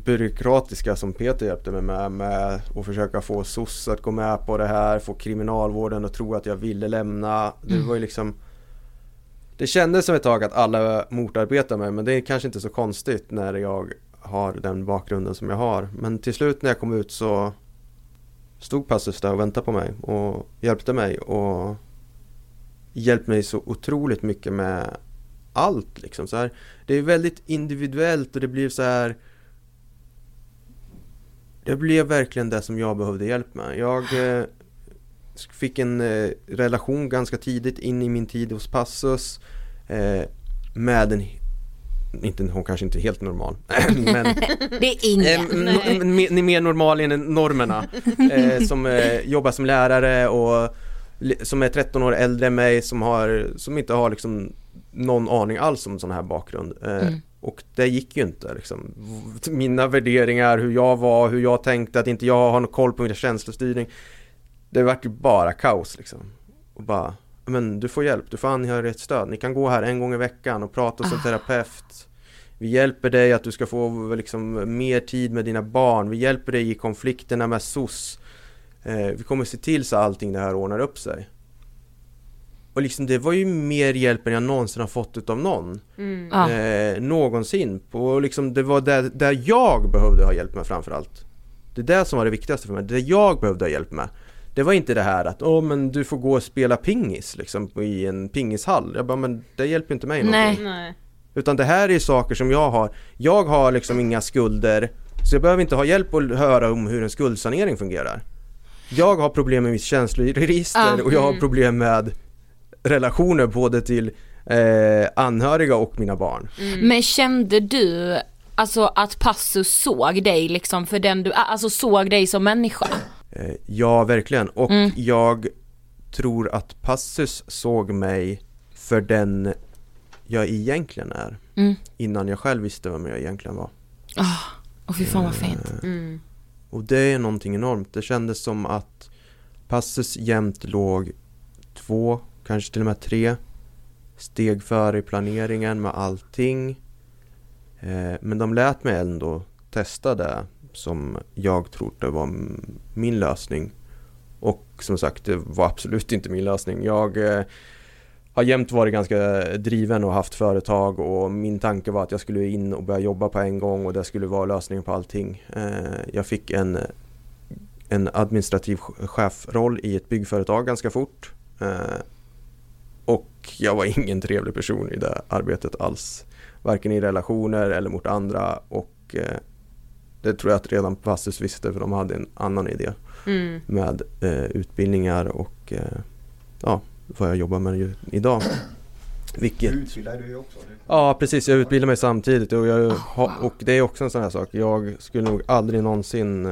Speaker 12: byråkratiska som Peter hjälpte mig med, med att försöka få SOS att gå med på det här, få kriminalvården att tro att jag ville lämna. Det
Speaker 15: Mm.
Speaker 12: var ju liksom Det kändes som ett tag att alla motarbetar mig men det är kanske inte så konstigt när jag har den bakgrunden som jag har. Men till slut när jag kom ut så stod Passus där och väntade på mig och hjälpte mig och hjälpt mig så otroligt mycket med allt liksom så här. Det är väldigt individuellt och det blir så här Det blev verkligen det som jag behövde hjälp med. Jag eh, fick en eh, relation ganska tidigt in i min tid hos Passus eh, med en inte, hon kanske inte är helt normal men
Speaker 15: Det är ingen.
Speaker 12: Eh, mer, normal än normerna eh, Som eh, jobbar som lärare och som är 13 år äldre än mig som, har, som inte har liksom någon aning alls om sån här bakgrund eh,
Speaker 15: Mm.
Speaker 12: Och det gick ju inte liksom Mina värderingar, hur jag var, hur jag tänkte, att inte jag har någon koll på min känslostyrning Det vart ju bara kaos liksom Och bara Men du får hjälp, du får anhörighetstöd, ni kan gå här en gång i veckan och prata som
Speaker 15: Ah.
Speaker 12: terapeut vi hjälper dig att du ska få liksom mer tid med dina barn. Vi hjälper dig i konflikterna med SOS. Eh, vi kommer se till så allting det här ordnar upp sig. Och liksom det var ju mer hjälp än jag någonsin har fått utav någon.
Speaker 15: Mm. Ja.
Speaker 12: Eh, någonsin. På liksom, det var där, där jag behövde ha hjälp med framförallt. Det är det som var det viktigaste för mig. Det jag behövde ha hjälp med. Det var inte det här att åh men du får gå och spela pingis liksom i en pingishall. Jag bara men det hjälper inte mig någonting.
Speaker 10: Nej.
Speaker 12: Utan det här är saker som jag har. Jag har liksom inga skulder. Så jag behöver inte ha hjälp att höra om hur en skuldsanering fungerar. Jag har problem med mitt känsloregister
Speaker 15: Ja,
Speaker 12: och jag har
Speaker 15: mm.
Speaker 12: problem med relationer både till eh, anhöriga och mina barn.
Speaker 2: Men kände du alltså att Passus såg dig liksom för den du alltså såg dig som människa?
Speaker 12: Eh, ja, verkligen. Och
Speaker 2: Mm.
Speaker 12: jag tror att Passus såg mig för den jag egentligen är.
Speaker 2: Mm.
Speaker 12: Innan jag själv visste vem jag egentligen var.
Speaker 2: Åh, oh, fy fan vad fint.
Speaker 12: Eh,
Speaker 10: Mm.
Speaker 12: Och det är någonting enormt. Det kändes som att Passus jämt låg två, kanske till och med tre steg före i planeringen med allting. Eh, men de lät mig ändå testa det som jag trodde var min lösning. Och som sagt, det var absolut inte min lösning. Jag eh, har jämt varit ganska driven och haft företag och min tanke var att jag skulle in och börja jobba på en gång och det skulle vara lösningen på allting. Eh, Jag fick en, en administrativ chefroll i ett byggföretag ganska fort. Eh, Och jag var ingen trevlig person i det arbetet alls. Varken i relationer eller mot andra och eh, det tror jag att redan Passus visste för de hade en annan idé
Speaker 10: Mm.
Speaker 12: med utbildningar och ja, vad jag jobbar med idag. Vilket...
Speaker 11: utbildar du också.
Speaker 12: Ja precis, jag utbildar mig samtidigt och, jag, och det är också en sån här sak. Jag skulle nog aldrig någonsin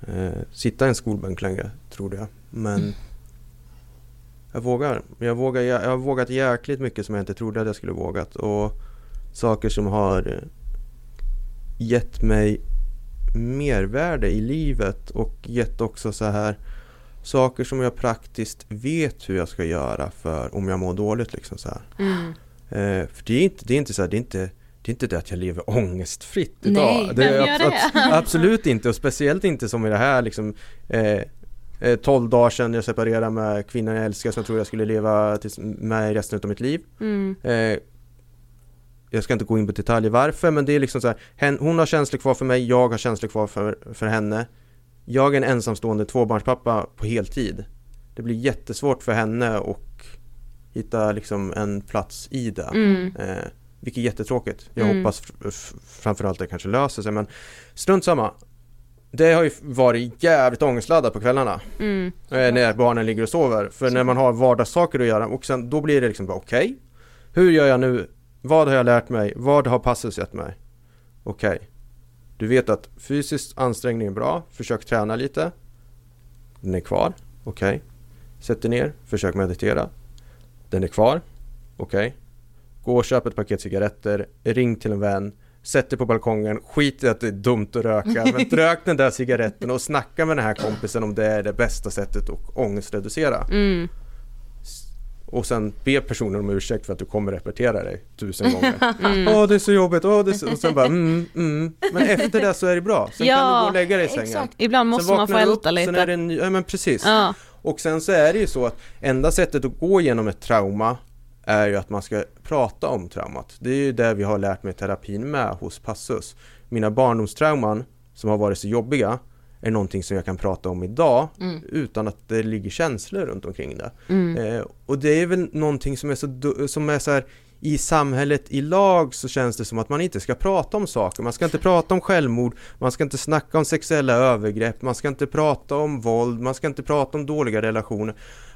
Speaker 12: eh, sitta i en skolbänk längre, trodde jag. Men
Speaker 2: Mm.
Speaker 12: jag vågar. Jag, vågar. jag har vågat jäkligt mycket som jag inte trodde att jag skulle vågat. Och saker som har eh, gett mig mervärde i livet och gett också så här saker som jag praktiskt vet hur jag ska göra för om jag mår dåligt liksom så här.
Speaker 10: Mm.
Speaker 12: Eh, för det är inte, det är inte så här, det är inte det är inte det att jag lever ångestfritt idag.
Speaker 10: Nej,
Speaker 12: det är
Speaker 10: gör det?
Speaker 12: abs- absolut inte och speciellt inte som i det här liksom eh, eh, 12 dagar sedan jag separerade med kvinnan jag älskar som jag tror jag skulle leva med resten av mitt liv.
Speaker 10: Mm.
Speaker 12: Eh, jag ska inte gå in på detaljer varför men det är liksom så här, hon har känslor kvar för mig, jag har känslor kvar för, för henne. Jag är en ensamstående tvåbarnspappa på heltid. Det blir jättesvårt för henne och hitta liksom en plats i det.
Speaker 10: Mm.
Speaker 12: Eh, vilket är jättetråkigt. Jag
Speaker 10: Mm.
Speaker 12: hoppas framförallt det kanske löser sig men strunt samma. Det har ju varit jävligt ångestladdat på kvällarna.
Speaker 10: Mm.
Speaker 12: Eh, när barnen ligger och sover. För när man har vardagssaker att göra och sen då blir det liksom bara okej. hur gör jag nu? Vad har jag lärt mig? Vad har passet gett mig? Okej. Du vet att fysisk ansträngning är bra. Försök träna lite. Den är kvar. Okej. Sätt dig ner. Försök meditera. Den är kvar. Okej. Gå och köp ett paket cigaretter. Ring till en vän. Sätt dig på balkongen. Skit i att det är dumt att röka. Men rök den där cigaretten och snacka med den här kompisen om det är det bästa sättet att ångestreducera.
Speaker 10: Mm.
Speaker 12: Och sen be personen om ursäkt för att du kommer repetera dig tusen gånger.
Speaker 10: Mm.
Speaker 12: Åh det är så jobbigt, åh det är så... Och sen bara mm, mm. Men efter det så är det bra. Sen kan du gå och lägga dig i sängen.
Speaker 10: exakt. Ibland måste man få älta lite.
Speaker 12: Sen är det en ny, ja men precis.
Speaker 10: Ja.
Speaker 12: Och sen så är det ju så att enda sättet att gå igenom ett trauma är ju att man ska prata om traumat. Det är ju det vi har lärt mig terapin med hos Passus. Mina barndomstrauman som har varit så jobbiga är någonting som jag kan prata om idag
Speaker 10: Mm.
Speaker 12: utan att det ligger känslor runt omkring det.
Speaker 10: Mm.
Speaker 12: Eh, och det är väl någonting som är så, som är så här i samhället i lag så känns det som att man inte ska prata om saker. Man ska inte prata om självmord, man ska inte snacka om sexuella övergrepp, man ska inte prata om våld, man ska inte prata om dåliga relationer.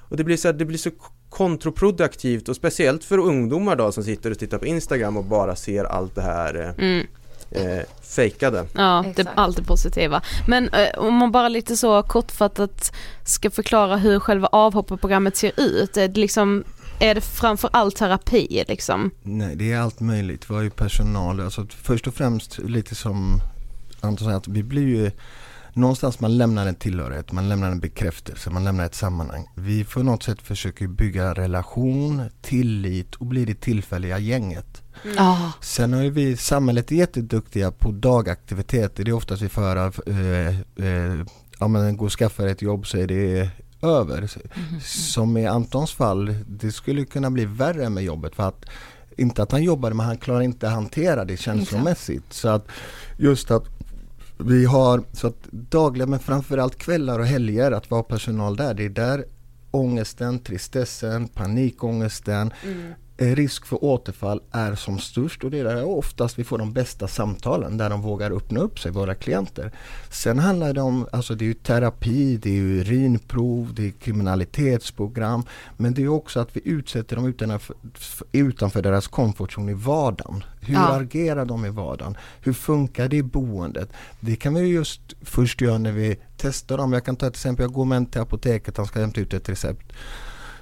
Speaker 12: Och det blir så, här, det blir så kontraproduktivt och speciellt för ungdomar då som sitter och tittar på Instagram och bara ser allt det här eh,
Speaker 10: Mm.
Speaker 12: Eh, fejkade.
Speaker 10: Ja, det är allt det positiva. Men eh, om man bara lite så kortfattat ska förklara hur själva avhopparprogrammet ser ut. Är det liksom, är det framför allt terapi liksom?
Speaker 11: Nej, det är allt möjligt. Vi har ju personal. Alltså, först och främst lite som Anton säger, att vi blir ju Någonstans man lämnar en tillhörighet, man lämnar en bekräftelse, man lämnar ett sammanhang. Vi på något sätt försöker bygga relation, tillit och bli det tillfälliga gänget.
Speaker 10: Ja.
Speaker 11: Sen har ju vi, samhället är jätteduktiga på dagaktiviteter. Det är oftast vi för att eh, eh, ja men gå och skaffa ett jobb så är det över. Som i Antons fall, det skulle kunna bli värre med jobbet för att inte att han jobbade men han klarar inte hantera det känslomässigt. Så att just att vi har så att dagliga men framförallt kvällar och helger att vara personal där. Det är där ångesten, tristessen, panikångesten, mm risk för återfall är som störst och det är där oftast vi får de bästa samtalen där de vågar öppna upp sig, våra klienter. Sen handlar det om, alltså det är ju terapi, det är urinprov, det är kriminalitetsprogram men det är också att vi utsätter dem utanför, utanför deras komfortzon i vardagen. Hur
Speaker 10: Ja.
Speaker 11: agerar de i vardagen? Hur funkar det i boendet? Det kan vi ju just först göra när vi testar dem. Jag kan ta ett exempel, jag går med en till apoteket, han ska hämta ut ett recept.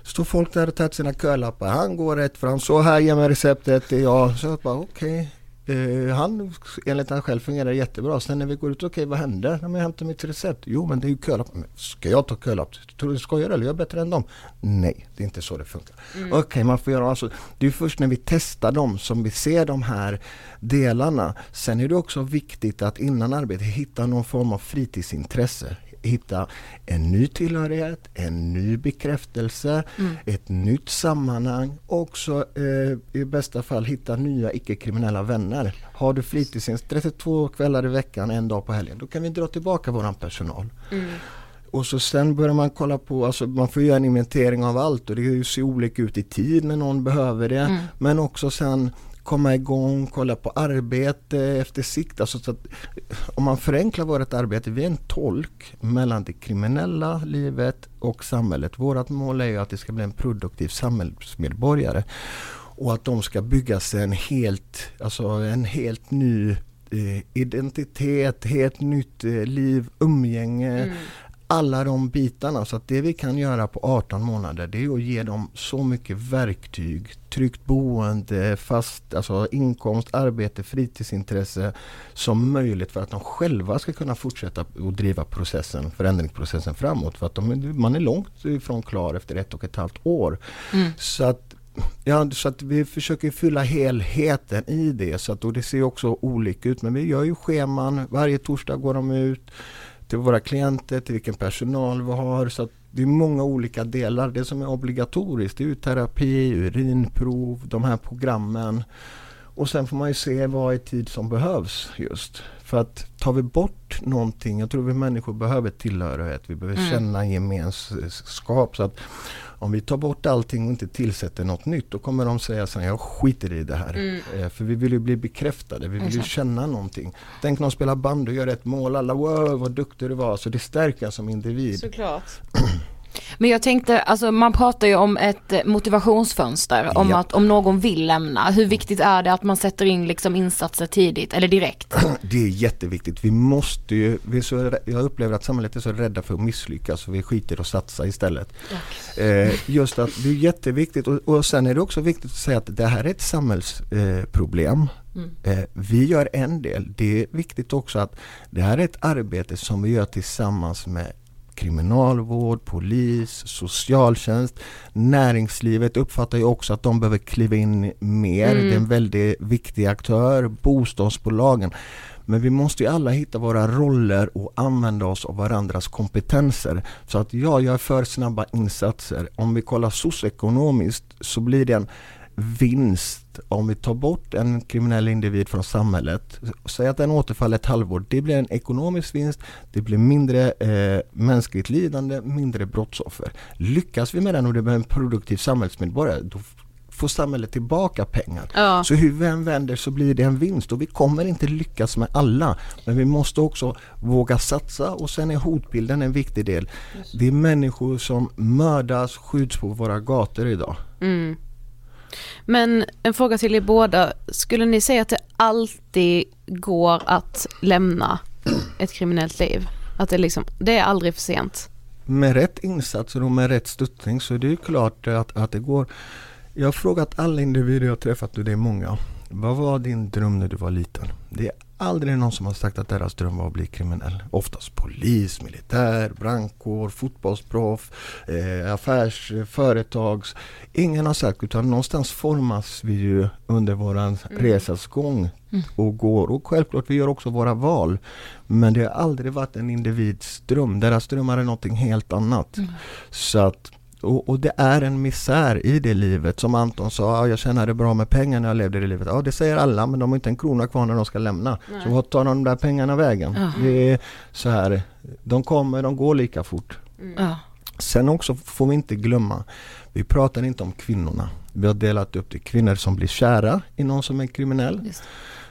Speaker 11: Står folk där och tar sina kölappar. Han går rätt fram. Så här ger mig receptet. Det är jag. Så jag bara okej. Okay. Uh, han, enligt han själv fungerar jättebra. Sen när vi går ut, okej okay, vad händer? När jag hämtar mitt recept. Jo men det är ju kölapp. Ska jag ta kölapp? Tror du skojar eller? Jag är bättre än dem. Nej, det är inte så det funkar. Mm. Okej, okay, man får göra alltså. Det är först när vi testar dem som vi ser de här delarna. Sen är det också viktigt att innan arbetet hitta någon form av fritidsintresse hitta en ny tillhörighet, en ny bekräftelse, mm. ett nytt sammanhang och också eh, i bästa fall hitta nya icke-kriminella vänner. Har du fritidsintresse två kvällar i veckan, en dag på helgen, då kan vi dra tillbaka våran personal. Mm. Och så sen börjar man kolla på, alltså man får göra en inventering av allt och det ser olika ut i tid när någon behöver det. Mm. Men också sen komma igång, kolla på arbete efter sikt. Alltså så att, om man förenklar vårt arbete, vi är en tolk mellan det kriminella livet och samhället. Vårt mål är ju att det ska bli en produktiv samhällsmedborgare. Och att de ska bygga sig en helt, alltså en helt ny eh, identitet, helt nytt eh, liv, umgänge, mm alla de bitarna. Så att det vi kan göra på 18 månader det är att ge dem så mycket verktyg. Tryggt boende, fast alltså inkomst, arbete, fritidsintresse som möjligt för att de själva ska kunna fortsätta att driva processen, förändringsprocessen framåt. För att de, man är långt ifrån klar efter ett och ett halvt år. Mm. Så att Ja, så att vi försöker fylla helheten i det. Så att, och det ser också olika ut. Men vi gör ju scheman. Varje torsdag går de ut till våra klienter, till vilken personal vi har. Så det är många olika delar. Det som är obligatoriskt det är terapi, urinprov, de här programmen. Och sen får man ju se vad i tid som behövs just. För att tar vi bort någonting, jag tror vi människor behöver tillhörighet, vi behöver mm. känna gemenskap. Så att om vi tar bort allting och inte tillsätter något nytt då kommer de säga så här, jag skiter i det här. Mm. Eh, för vi vill ju bli bekräftade, vi vill ju känna någonting. Tänk någon spelar band och gör ett mål, alla wow vad duktig du var. Så det stärker som individ.
Speaker 10: Såklart.
Speaker 2: Men jag tänkte, alltså man pratar ju om ett motivationsfönster, om ja. att om någon vill lämna, hur viktigt är det att man sätter in liksom insatser tidigt eller direkt?
Speaker 11: Det är jätteviktigt. Vi måste ju, vi är så, jag upplever att samhället är så rädda för att misslyckas så vi skiter och satsa istället. Eh, just att det är jätteviktigt och, och sen är det också viktigt att säga att det här är ett samhällsproblem. Eh, mm. Eh, vi gör en del. Det är viktigt också att det här är ett arbete som vi gör tillsammans med kriminalvård, polis, socialtjänst, näringslivet uppfattar ju också att de behöver kliva in mer. Mm. Det är en väldigt viktig aktör, bostadsbolagen. Men vi måste ju alla hitta våra roller och använda oss av varandras kompetenser. Så att ja, jag är för snabba insatser. Om vi kollar socioekonomiskt så blir det en vinst om vi tar bort en kriminell individ från samhället. Säg att den återfaller ett halvår. Det blir en ekonomisk vinst, det blir mindre eh, mänskligt lidande, mindre brottsoffer. Lyckas vi med den och det blir en produktiv samhällsmedborgare då får samhället tillbaka pengar. Ja. Så hur vi än vänder så blir det en vinst och vi kommer inte lyckas med alla. Men vi måste också våga satsa och sen är hotbilden en viktig del. Det är människor som mördas, skjuts på våra gator idag. Mm.
Speaker 10: Men en fråga till er båda. Skulle ni säga att det alltid går att lämna ett kriminellt liv? Att det liksom, det är aldrig för sent?
Speaker 11: Med rätt insatser och med rätt stöttning så är det ju klart att, att det går. Jag har frågat alla individer jag träffat och det är många. Vad var din dröm när du var liten? Det är aldrig någon som har sagt att deras dröm var att bli kriminell. Oftast polis, militär, brandkår, fotbollsproff, eh, affärs, företags. Ingen har sagt utan någonstans formas vi ju under våran mm. resas gång mm. och går. Och självklart vi gör också våra val. Men det har aldrig varit en individs dröm. Deras drömmar är någonting helt annat. Mm. Så att och, och, det är en misär i det livet. Som Anton sa, jag tjänade bra med pengar när jag levde det livet. Ja det säger alla men de har inte en krona kvar när de ska lämna. Nej. Så vart tar de där pengarna vägen? Ja. Det är så här, de kommer, de går lika fort. Mm. Ja. Sen också får vi inte glömma, vi pratar inte om kvinnorna. Vi har delat upp det. Kvinnor som blir kära i någon som är kriminell.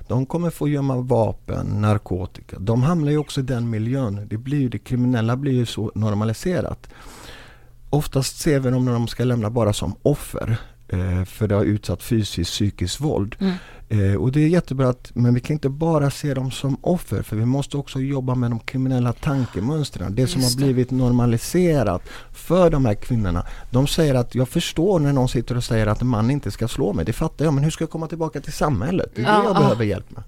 Speaker 11: De kommer få gömma vapen, narkotika. De hamnar ju också i den miljön. Det, blir, det kriminella blir ju så normaliserat. Oftast ser vi dem när de ska lämna bara som offer eh, för det har utsatt fysiskt, psykiskt våld.
Speaker 2: Mm.
Speaker 11: Eh, och det är jättebra att, men vi kan inte bara se dem som offer för vi måste också jobba med de kriminella tankemönstren. Det som
Speaker 15: Just
Speaker 11: har
Speaker 15: det.
Speaker 11: blivit normaliserat för de här kvinnorna. De säger att jag förstår när någon sitter och säger att en man inte ska slå mig. Det fattar jag men hur ska jag komma tillbaka till samhället? Det är det
Speaker 15: Ja,
Speaker 11: jag
Speaker 15: ja.
Speaker 11: behöver hjälp med.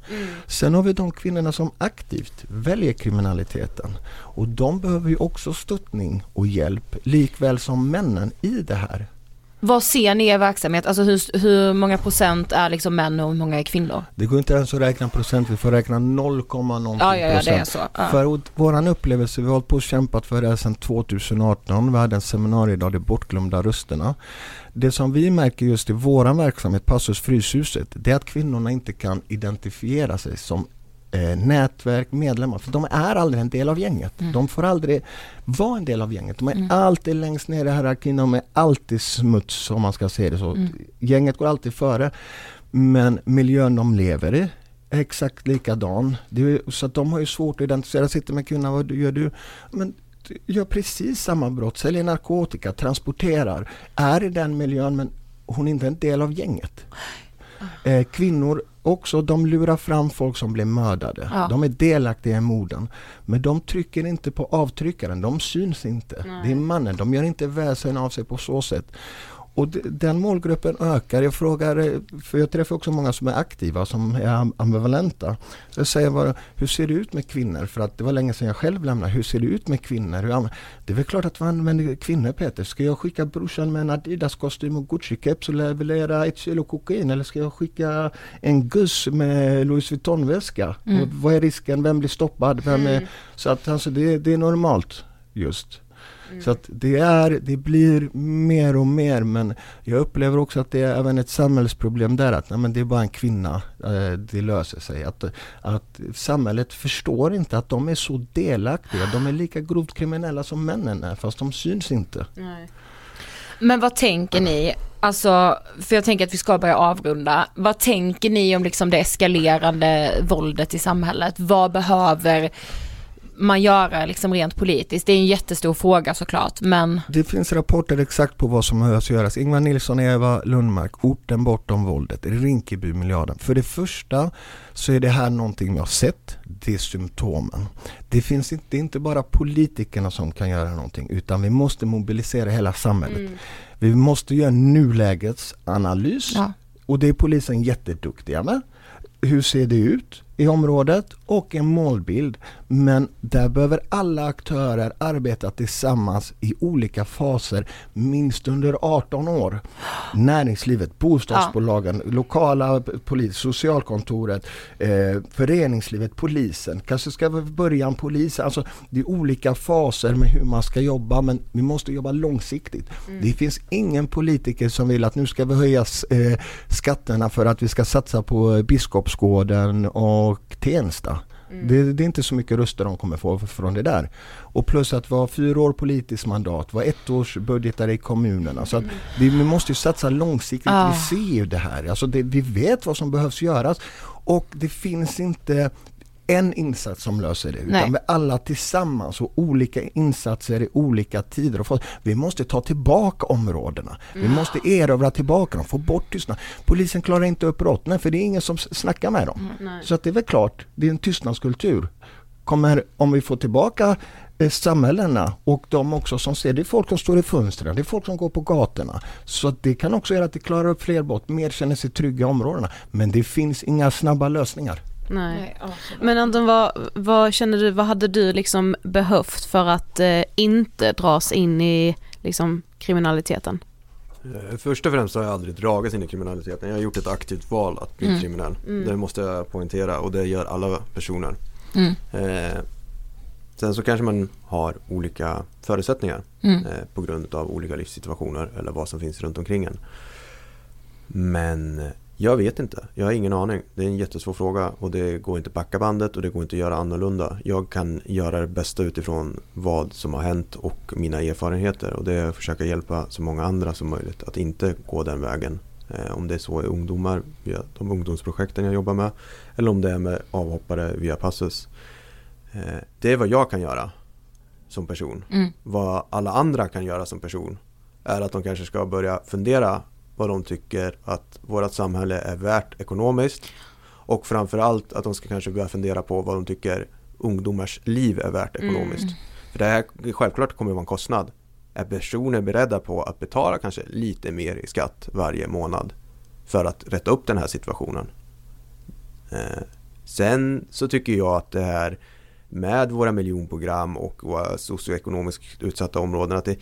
Speaker 11: Sen har vi de kvinnorna som aktivt väljer kriminaliteten. Och de behöver ju också stöttning och hjälp likväl som männen i det här.
Speaker 2: Vad ser ni i er verksamhet? Alltså hur, hur många procent är liksom män och hur många är kvinnor?
Speaker 11: Det går inte ens att räkna procent, vi får räkna 0, någonting
Speaker 2: Ja, ja, ja, det är
Speaker 11: procent.
Speaker 2: så. Ja.
Speaker 11: För vår- upplevelse, vi har hållit på och kämpat för det här sedan 2018. Vi hade en seminariedag, de bortglömda rösterna. Det som vi märker just i våran verksamhet, Passus Fryshuset, det är att kvinnorna inte kan identifiera sig som eh, nätverk, medlemmar. För de är aldrig en del av gänget.
Speaker 15: Mm.
Speaker 11: De får aldrig vara en del av gänget. De är alltid längst ner i hierarkin, de är alltid smuts om man ska säga det så.
Speaker 15: Mm.
Speaker 11: Gänget går alltid före. Men miljön de lever i är exakt likadan. Är, så att de har ju svårt att identifiera. Sitter med kvinnan, vad gör du? Men gör precis samma brott, säljer narkotika, transporterar, är i den miljön men hon är inte en del av gänget. Eh, kvinnor också, de lurar fram folk som blir mördade.
Speaker 15: Ja.
Speaker 11: De är delaktiga i morden. Men de trycker inte på avtryckaren, de syns inte.
Speaker 15: Nej.
Speaker 11: Det är mannen, de gör inte väsen av sig på så sätt. Och den målgruppen ökar. Jag frågar, eh, för jag träffar också många som är aktiva, som är am- ambivalenta. Jag säger bara, hur ser det ut med kvinnor? För att det var länge sedan jag själv lämnade. Hur ser det ut med kvinnor? Det är väl klart att man använder kvinnor Peter. Ska jag skicka brorsan med en Adidas-kostym och Gucci-keps och leverera ett kilo kokain? Eller ska jag skicka en Gus med Louis Vuitton-väska?
Speaker 15: Mm.
Speaker 11: Vad är risken? Vem blir stoppad? Vem är...
Speaker 15: Mm.
Speaker 11: Så att alltså, det, det är normalt just. Så att det, är, det blir mer och mer men jag upplever också att det är även ett samhällsproblem där att nej, men det är bara en kvinna, eh, det löser sig. Att, att samhället förstår inte att de är så delaktiga. De är lika grovt kriminella som männen är fast de syns inte.
Speaker 2: Men vad tänker ni, alltså, för jag tänker att vi ska börja avrunda. Vad tänker ni om liksom det eskalerande våldet i samhället? Vad behöver man göra liksom rent politiskt? Det är en jättestor fråga såklart, men
Speaker 11: Det finns rapporter exakt på vad som behövs göras. Ingvar Nilsson Eva Lundmark, orten bortom våldet, Rinkeby-miljarden. För det första så är det här någonting vi har sett, det är symptomen. Det finns inte, det är inte bara politikerna som kan göra någonting utan vi måste mobilisera hela samhället.
Speaker 15: Mm.
Speaker 11: Vi måste göra en nulägesanalys
Speaker 15: Ja.
Speaker 11: och det är polisen jätteduktiga med. Hur ser det ut i området och en målbild. Men där behöver alla aktörer arbeta tillsammans i olika faser minst under 18 år. Näringslivet, bostadsbolagen, lokala p- polis, socialkontoret, eh, föreningslivet, polisen. Kanske ska vi börja en polis. Alltså det är olika faser med hur man ska jobba men vi måste jobba långsiktigt.
Speaker 15: Mm.
Speaker 11: Det finns ingen politiker som vill att nu ska vi höja eh, skatterna för att vi ska satsa på eh, Biskopsgården och Tensta.
Speaker 15: Mm.
Speaker 11: Det, det är inte så mycket röster de kommer få från det där. Och plus att har fyra år politiskt mandat, vi har ett års budgetar i kommunerna. Så att vi, vi måste ju satsa långsiktigt,
Speaker 15: Ah.
Speaker 11: vi ser ju det här. Alltså det, vi vet vad som behövs göras. Och det finns inte en insats som löser det, utan
Speaker 15: Nej.
Speaker 11: med alla tillsammans och olika insatser i olika tider. Och få, vi måste ta tillbaka områdena. Vi
Speaker 15: Mm.
Speaker 11: måste erövra tillbaka dem, få bort tystnad. Polisen klarar inte upp brott, nej, för det är ingen som snackar med dem.
Speaker 15: Nej.
Speaker 11: Så att det är väl klart, det är en tystnadskultur. Kommer, om vi får tillbaka eh, samhällena och de också som ser, det är folk som står i fönstren, det är folk som går på gatorna. Så det kan också göra att det klarar upp fler brott, mer känner sig trygga i områdena. Men det finns inga snabba lösningar.
Speaker 10: Nej. Men Anton, vad, vad känner du, vad hade du liksom behövt för att eh, inte dras in i liksom kriminaliteten?
Speaker 12: Eh, Först och främst har jag aldrig dragits in i kriminaliteten. Jag har gjort ett aktivt val att bli
Speaker 10: Mm.
Speaker 12: kriminell.
Speaker 10: Mm.
Speaker 12: Det måste jag poängtera och det gör alla personer.
Speaker 2: Mm.
Speaker 12: Eh, sen så kanske man har olika förutsättningar
Speaker 2: Mm.
Speaker 12: eh, på grund av olika livssituationer eller vad som finns runt omkring en. Men jag vet inte. Jag har ingen aning. Det är en jättesvår fråga och det går inte att backa bandet och det går inte att göra annorlunda. Jag kan göra det bästa utifrån vad som har hänt och mina erfarenheter och det är att försöka hjälpa så många andra som möjligt att inte gå den vägen. Eh, om det är så är ungdomar via de ungdomsprojekten jag jobbar med eller om det är med avhoppare via Passus. Eh, det är vad jag kan göra som person.
Speaker 2: Mm.
Speaker 12: Vad alla andra kan göra som person är att de kanske ska börja fundera vad de tycker att vårt samhälle är värt ekonomiskt och framförallt att de ska kanske börja fundera på vad de tycker ungdomars liv är värt ekonomiskt.
Speaker 2: Mm.
Speaker 12: För det här självklart kommer att vara en kostnad. Är personer beredda på att betala kanske lite mer i skatt varje månad för att rätta upp den här situationen? Eh, sen så tycker jag att det här med våra miljonprogram och våra socioekonomiskt utsatta områden att det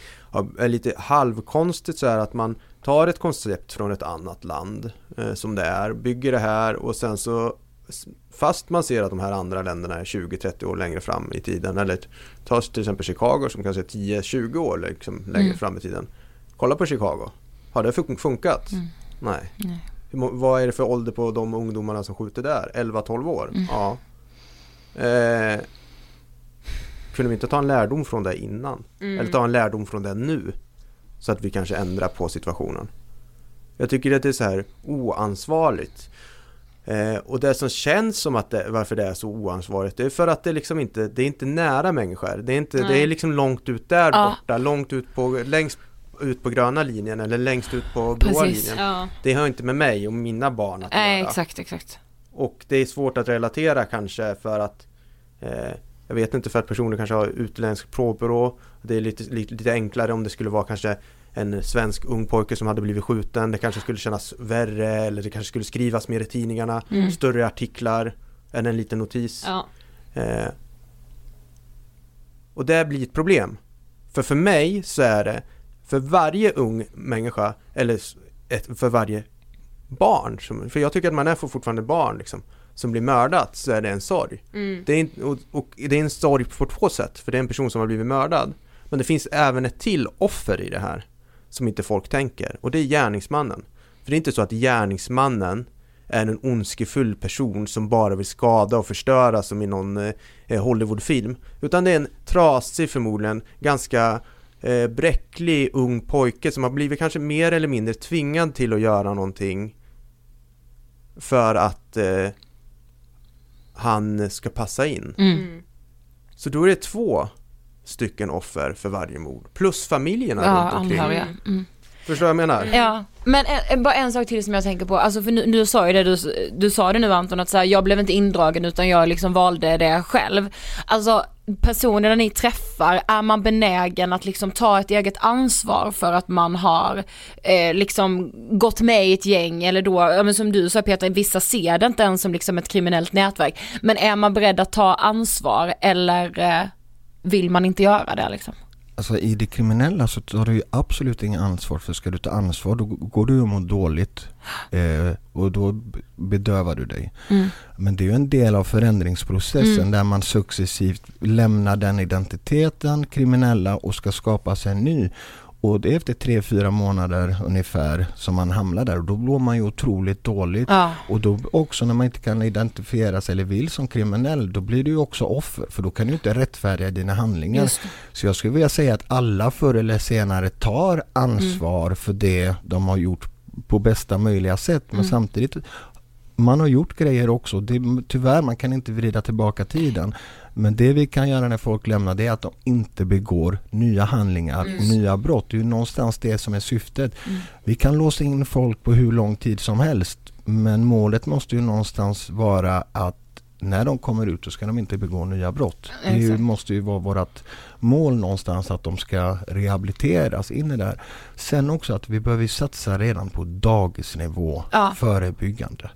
Speaker 12: är lite halvkonstigt så här att man tar ett koncept från ett annat land eh, som det är, bygger det här och sen så fast man ser att de här andra länderna är 20-30 år längre fram i tiden eller ta till exempel Chicago som kanske är 10-20 år liksom längre
Speaker 2: Mm.
Speaker 12: fram i tiden. Kolla på Chicago. Har det fun- funkat?
Speaker 2: Mm.
Speaker 12: Nej.
Speaker 2: Nej.
Speaker 12: Vad är det för ålder på de ungdomarna som skjuter där? 11-12 år?
Speaker 2: Mm.
Speaker 12: Ja. Eh, kunde vi inte ta en lärdom från det innan?
Speaker 2: Mm.
Speaker 12: Eller ta en lärdom från det nu? Så att vi kanske ändrar på situationen. Jag tycker att det är så här oansvarigt. Eh, och det som känns som att det, varför det är så oansvarigt det är för att det liksom inte, det är inte nära människor. Det är, inte, det är liksom långt ut där
Speaker 2: Ja.
Speaker 12: borta, långt ut på, längst ut på gröna linjen eller längst ut på blåa linjen.
Speaker 2: Ja.
Speaker 12: Det har inte med mig och mina barn att
Speaker 2: Nej,
Speaker 12: göra.
Speaker 2: exakt, exakt.
Speaker 12: Och det är svårt att relatera kanske för att eh, jag vet inte för att personer kanske har utländsk provbyrå. Det är lite, lite, lite enklare om det skulle vara kanske en svensk ung pojke som hade blivit skjuten. Det kanske skulle kännas värre eller det kanske skulle skrivas mer i tidningarna.
Speaker 10: Mm.
Speaker 12: Större artiklar än en liten notis.
Speaker 10: Ja.
Speaker 12: Eh, och det blir ett problem. För för mig så är det för varje ung människa eller ett, för varje barn, som, för jag tycker att man är fortfarande barn liksom, som blir mördat så är det en sorg.
Speaker 10: Mm.
Speaker 12: Det är, inte- och, och det är en sorg på två sätt, för det är en person som har blivit mördad. Men det finns även ett till offer i det här som inte folk tänker och det är gärningsmannen. För det är inte så att gärningsmannen är en ondskefull person som bara vill skada och förstöra som i någon eh, Hollywoodfilm. Utan det är en trasig förmodligen, ganska eh, bräcklig ung pojke som har blivit kanske mer eller mindre tvingad till att göra någonting för att eh, han ska passa in.
Speaker 2: Mm.
Speaker 12: Så då är det två stycken offer för varje mord, plus familjerna
Speaker 2: Ja,
Speaker 12: runt omkring.
Speaker 2: anhöriga. Mm.
Speaker 12: Förstår du vad jag menar?
Speaker 2: Ja, men en, bara en sak till som jag tänker på, alltså för nu, du sa ju det, du, du sa det nu Anton att så här, jag blev inte indragen utan jag liksom valde det själv. Alltså personerna ni träffar, är man benägen att liksom ta ett eget ansvar för att man har eh, liksom gått med i ett gäng eller då, ja, men som du sa Peter, vissa ser det inte ens som liksom ett kriminellt nätverk. Men är man beredd att ta ansvar eller eh, vill man inte göra det liksom?
Speaker 11: Alltså i det kriminella så tar du ju absolut inget ansvar för ska du ta ansvar då går du och mår dåligt eh, och då bedövar du dig.
Speaker 2: Mm.
Speaker 11: Men det är ju en del av förändringsprocessen
Speaker 2: Mm.
Speaker 11: där man successivt lämnar den identiteten, kriminella och ska skapa sig en ny. Och det är efter tre, fyra månader ungefär som man hamnar där och då mår man ju otroligt dåligt.
Speaker 2: Ja.
Speaker 11: Och då också när man inte kan identifiera sig eller vill som kriminell då blir du ju också offer för då kan du inte rättfärdiga dina handlingar. Så jag skulle vilja säga att alla förr eller senare tar ansvar för det de har gjort på bästa möjliga sätt. Men
Speaker 2: Mm.
Speaker 11: samtidigt man har gjort grejer också. Det, tyvärr, man kan inte vrida tillbaka tiden. Men det vi kan göra när folk lämnar det är att de inte begår nya handlingar och
Speaker 2: Mm.
Speaker 11: nya brott. Det är ju någonstans det som är syftet.
Speaker 2: Mm.
Speaker 11: Vi kan låsa in folk på hur lång tid som helst. Men målet måste ju någonstans vara att när de kommer ut så ska de inte begå nya brott. Det ju, måste ju vara vårt mål någonstans att de ska rehabiliteras in i det här. Sen också att vi behöver satsa redan på dagisnivå
Speaker 2: Ja.
Speaker 11: förebyggande.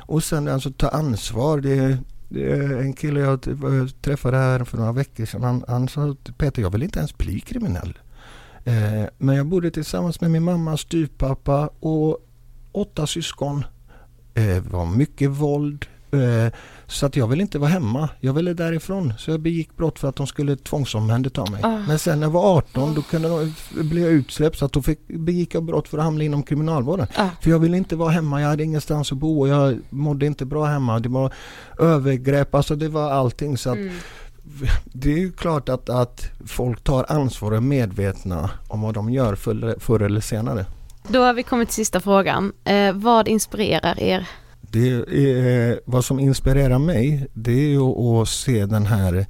Speaker 11: Och sen alltså ta ansvar. Det en kille jag träffade här för några veckor sedan. Han, han sa Peter jag vill inte ens bli kriminell. Eh, men jag bodde tillsammans med min mamma, styvpappa och åtta syskon. Eh, var mycket våld. Eh, så att jag ville inte vara hemma. Jag ville därifrån. Så jag begick brott för att de skulle tvångsomhänderta mig.
Speaker 2: Ah.
Speaker 11: Men sen när jag var 18 då kunde de, blev jag utsläppt så att då fick, begick jag brott för att hamna inom kriminalvården.
Speaker 2: Ah.
Speaker 11: För jag ville inte vara hemma. Jag hade ingenstans att bo och jag mådde inte bra hemma. Det var övergrepp, alltså det var allting. Så att det är ju klart att, att folk tar ansvar och är medvetna om vad de gör förr, förr eller senare.
Speaker 10: Då har vi kommit till sista frågan. Eh, vad inspirerar er?
Speaker 11: Det är, eh, vad som inspirerar mig det är ju att se den här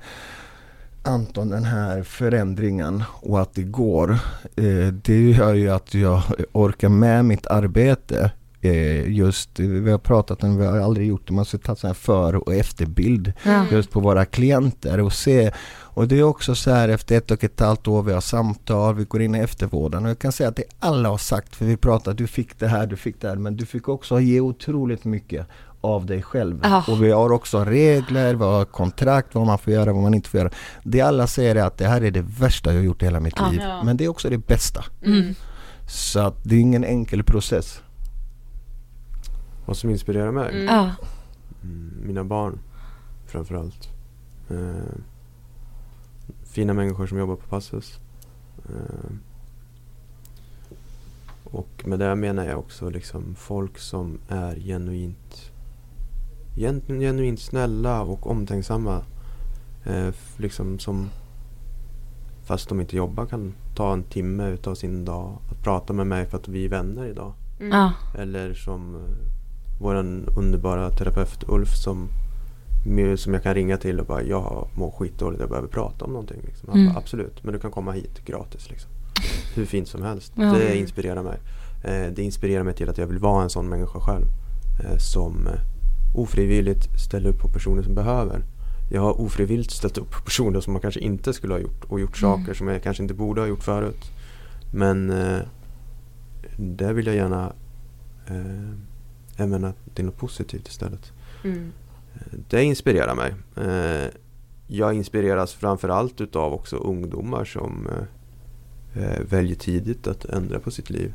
Speaker 11: Anton den här förändringen och att det går. Eh, det gör ju att jag orkar med mitt arbete. Eh, just, vi har pratat om, vi har aldrig gjort det, man ska ta så här för och efterbild
Speaker 15: Ja.
Speaker 11: just på våra klienter och se. Och det är också så här efter ett och ett halvt år, vi har samtal, vi går in i eftervården och jag kan säga att det alla har sagt, för vi pratar, du fick det här, du fick det här, men du fick också ge otroligt mycket av dig själv.
Speaker 15: Ja.
Speaker 11: Och vi har också regler, vi har kontrakt, vad man får göra, vad man inte får göra. Det alla säger är att det här är det värsta jag har gjort i hela mitt
Speaker 15: Ja.
Speaker 11: liv. Men det är också det bästa.
Speaker 15: Mm.
Speaker 11: Så att det är ingen enkel process.
Speaker 12: Vad som inspirerar mig?
Speaker 15: Mm. Ja.
Speaker 12: Mm, Mina barn framförallt. Eh, fina människor som jobbar på Passus. Eh, och med det menar jag också liksom folk som är genuint gen, genuint snälla och omtänksamma. Eh, liksom som fast de inte jobbar kan ta en timme utav sin dag att prata med mig för att vi är vänner idag.
Speaker 15: Mm.
Speaker 12: Eller som våran underbara terapeut Ulf som, som jag kan ringa till och bara jag mår skitdåligt, jag behöver prata om någonting. Liksom. Han
Speaker 15: Mm.
Speaker 12: bara, Absolut, men du kan komma hit gratis. Liksom. Hur fint som helst.
Speaker 15: Ja.
Speaker 12: Det inspirerar mig. Eh, det inspirerar mig till att jag vill vara en sån människa själv. Eh, som eh, ofrivilligt ställer upp på personer som behöver. Jag har ofrivilligt ställt upp på personer som man kanske inte skulle ha gjort och gjort
Speaker 15: Mm.
Speaker 12: saker som jag kanske inte borde ha gjort förut. Men eh, där vill jag gärna eh, använda till något positivt istället.
Speaker 15: Mm.
Speaker 12: Eh, Det inspirerar mig. Eh, jag inspireras framförallt utav också ungdomar som eh, väljer tidigt att ändra på sitt liv.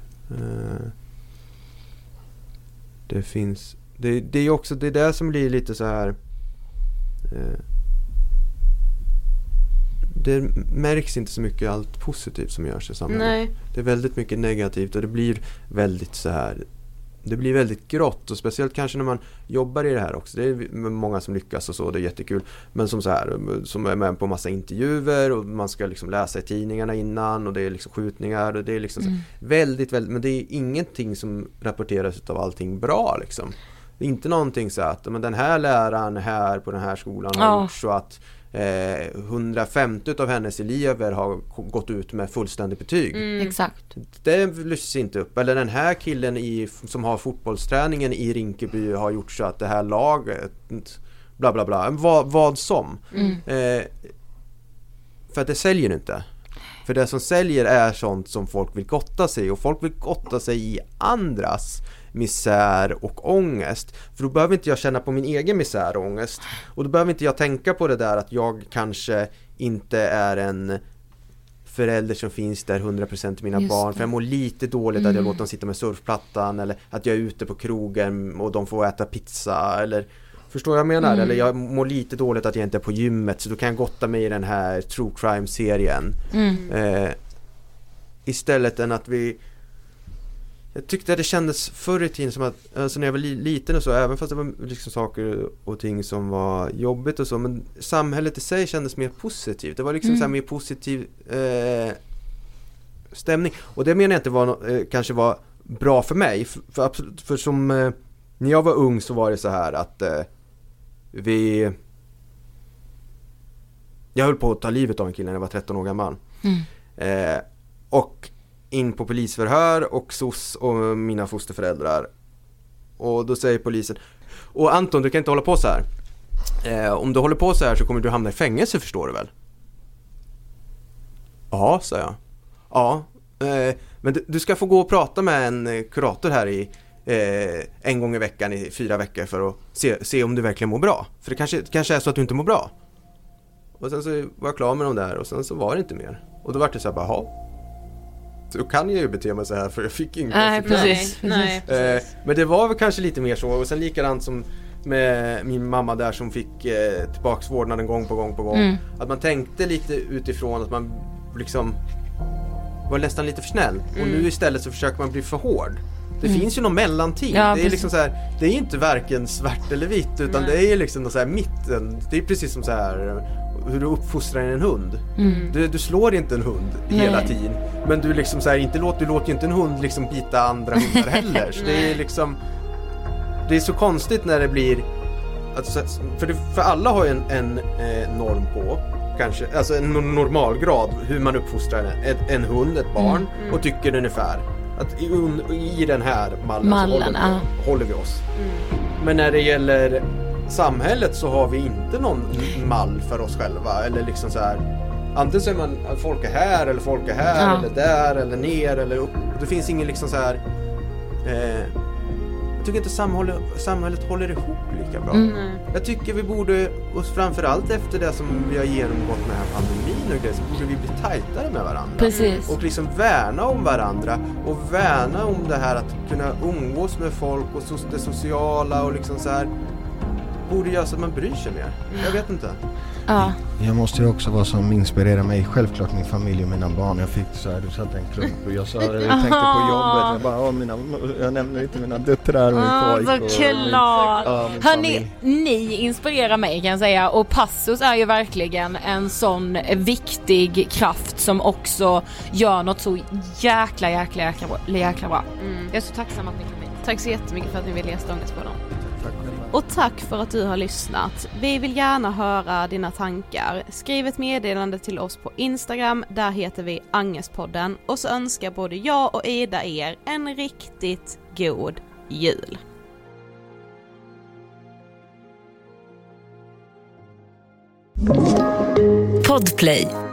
Speaker 12: Det finns det, det är också det är det som blir lite så här det märks inte så mycket allt positivt som görs i samhället.
Speaker 10: Nej.
Speaker 12: Det är väldigt mycket negativt och det blir väldigt så här det blir väldigt grått och speciellt kanske när man jobbar i det här också. Det är många som lyckas och så, det är jättekul. Men som så här, som är med på massa intervjuer och man ska liksom läsa i tidningarna innan och det är liksom skjutningar och det är liksom
Speaker 15: Mm.
Speaker 12: väldigt, väldigt, men det är ingenting som rapporteras av allting bra liksom. Det är inte någonting så att, men den här läraren här på den här skolan har
Speaker 15: Ja.
Speaker 12: gjort så att eh, 150 av hennes elever har gått ut med fullständigt betyg.
Speaker 15: Mm. Exakt.
Speaker 12: Det lyfts inte upp. Eller den här killen i, som har fotbollsträningen i Rinkeby har gjort så att det här laget bla bla bla. Vad, vad som.
Speaker 15: Mm.
Speaker 12: Eh, för att det säljer inte. För det som säljer är sånt som folk vill gotta sig och folk vill gotta sig i andras misär och ångest. För då behöver inte jag känna på min egen misär och ångest. Och då behöver inte jag tänka på det där att jag kanske inte är en förälder som finns där 100% till mina
Speaker 15: Just
Speaker 12: barn.
Speaker 15: det.
Speaker 12: För jag mår lite dåligt att jag
Speaker 15: Mm.
Speaker 12: låter dem sitta med surfplattan eller att jag är ute på krogen och de får äta pizza eller Förstår vad jag menar?
Speaker 15: Mm.
Speaker 12: Eller jag mår lite dåligt att jag inte är på gymmet så då kan jag gotta mig i den här true crime serien.
Speaker 15: Mm.
Speaker 12: Eh, istället än att vi jag tyckte att det kändes förr i tiden som att, alltså när jag var li- liten och så, även fast det var liksom saker och ting som var jobbigt och så, men samhället i sig kändes mer positivt. Det var liksom
Speaker 15: Mm.
Speaker 12: så mer positiv eh, stämning. Och det menar jag inte var, eh, kanske var bra för mig, för, för, absolut, för som eh, när jag var ung så var det så här att eh, vi Jag höll på att ta livet av en kille när jag var 13 år gammal.
Speaker 15: Mm.
Speaker 12: Eh, och in på polisförhör och SOS och mina fosterföräldrar. Och då säger polisen Och Anton du kan inte hålla på så här. Eh, om du håller på så här så kommer du hamna i fängelse förstår du väl? Ja, sa jag. Ja, eh, men du, du ska få gå och prata med en eh, kurator här i eh, en gång i veckan i fyra veckor för att se, se om du verkligen mår bra. För det kanske, det kanske är så att du inte mår bra. Och sen så var jag klar med de där och sen så var det inte mer. Och då var det så här bara, "Jaha, Då kan jag ju bete mig så här för jag fick inga
Speaker 15: Nej,
Speaker 12: konsekvenser."
Speaker 15: precis, Nej,
Speaker 12: Eh, men det var väl kanske lite mer så och sen likadant som med min mamma där som fick eh, tillbaks vårdnaden gång på gång på gång.
Speaker 15: Mm.
Speaker 12: Att man tänkte lite utifrån att man liksom var nästan lite för snäll. Och
Speaker 15: Mm.
Speaker 12: nu istället så försöker man bli för hård. Det
Speaker 15: Mm.
Speaker 12: finns ju någon mellanting.
Speaker 15: Ja,
Speaker 12: det är
Speaker 15: precis.
Speaker 12: liksom så här, det är inte varken svart eller vitt utan
Speaker 15: Nej.
Speaker 12: det är liksom något så här mitten. Det är precis som så här hur du uppfostrar en hund.
Speaker 15: Mm.
Speaker 12: Du, du slår inte en hund
Speaker 15: Nej.
Speaker 12: hela tiden. Men du liksom så här, inte låter, du låter ju inte en hund liksom bita andra hundar heller. Så det är liksom Det är så konstigt när det blir alltså, för, det, för alla har ju en, en eh, norm på kanske, alltså en no- normalgrad hur man uppfostrar en, en, hund, ett barn
Speaker 1: Mm, mm.
Speaker 12: och tycker ungefär att i, i den här mallen,
Speaker 1: Mallen,
Speaker 12: så håller, vi, håller vi oss. Men när det gäller samhället så har vi inte någon mall för oss själva eller liksom så här Antingen så är man, folk är här eller folk är här
Speaker 1: Ja.
Speaker 12: eller där eller ner eller upp. Det finns ingen liksom så här eh, Jag tycker inte samhället, samhället håller ihop lika bra.
Speaker 1: Mm.
Speaker 12: Jag tycker vi borde, och framförallt efter det som vi har genomgått med den här pandemin och grejer, så borde vi bli tajtare med varandra.
Speaker 1: Precis.
Speaker 12: Och liksom värna om varandra och värna om det här att kunna umgås med folk och so- det sociala och liksom så här borde göra så att man bryr sig mer. Jag vet inte.
Speaker 1: Ja.
Speaker 11: Jag måste ju också vara som inspirerar mig. Självklart min familj och mina barn. Jag fick så här, du satte en klump och jag sa, jag tänkte på jobbet. Jag bara, åh, mina, jag nämner inte mina döttrar och min
Speaker 2: Ah,
Speaker 11: pojk.
Speaker 2: så
Speaker 11: och min-
Speaker 2: klart!
Speaker 11: ja, min
Speaker 2: Hörni, ni inspirerar mig kan jag säga och Passus är ju verkligen en sån viktig kraft som också gör något så jäkla jäkla jäkla bra. Jäkla bra. Jag är så tacksam att ni kom hit.
Speaker 10: Tack så jättemycket för att ni ville gästa Ångestpodden. Och tack för att du har lyssnat. Vi vill gärna höra dina tankar. Skriv ett meddelande till oss på Instagram, där heter vi Angespodden. Och så önskar både jag och Ida er en riktigt god jul.
Speaker 15: Podplay.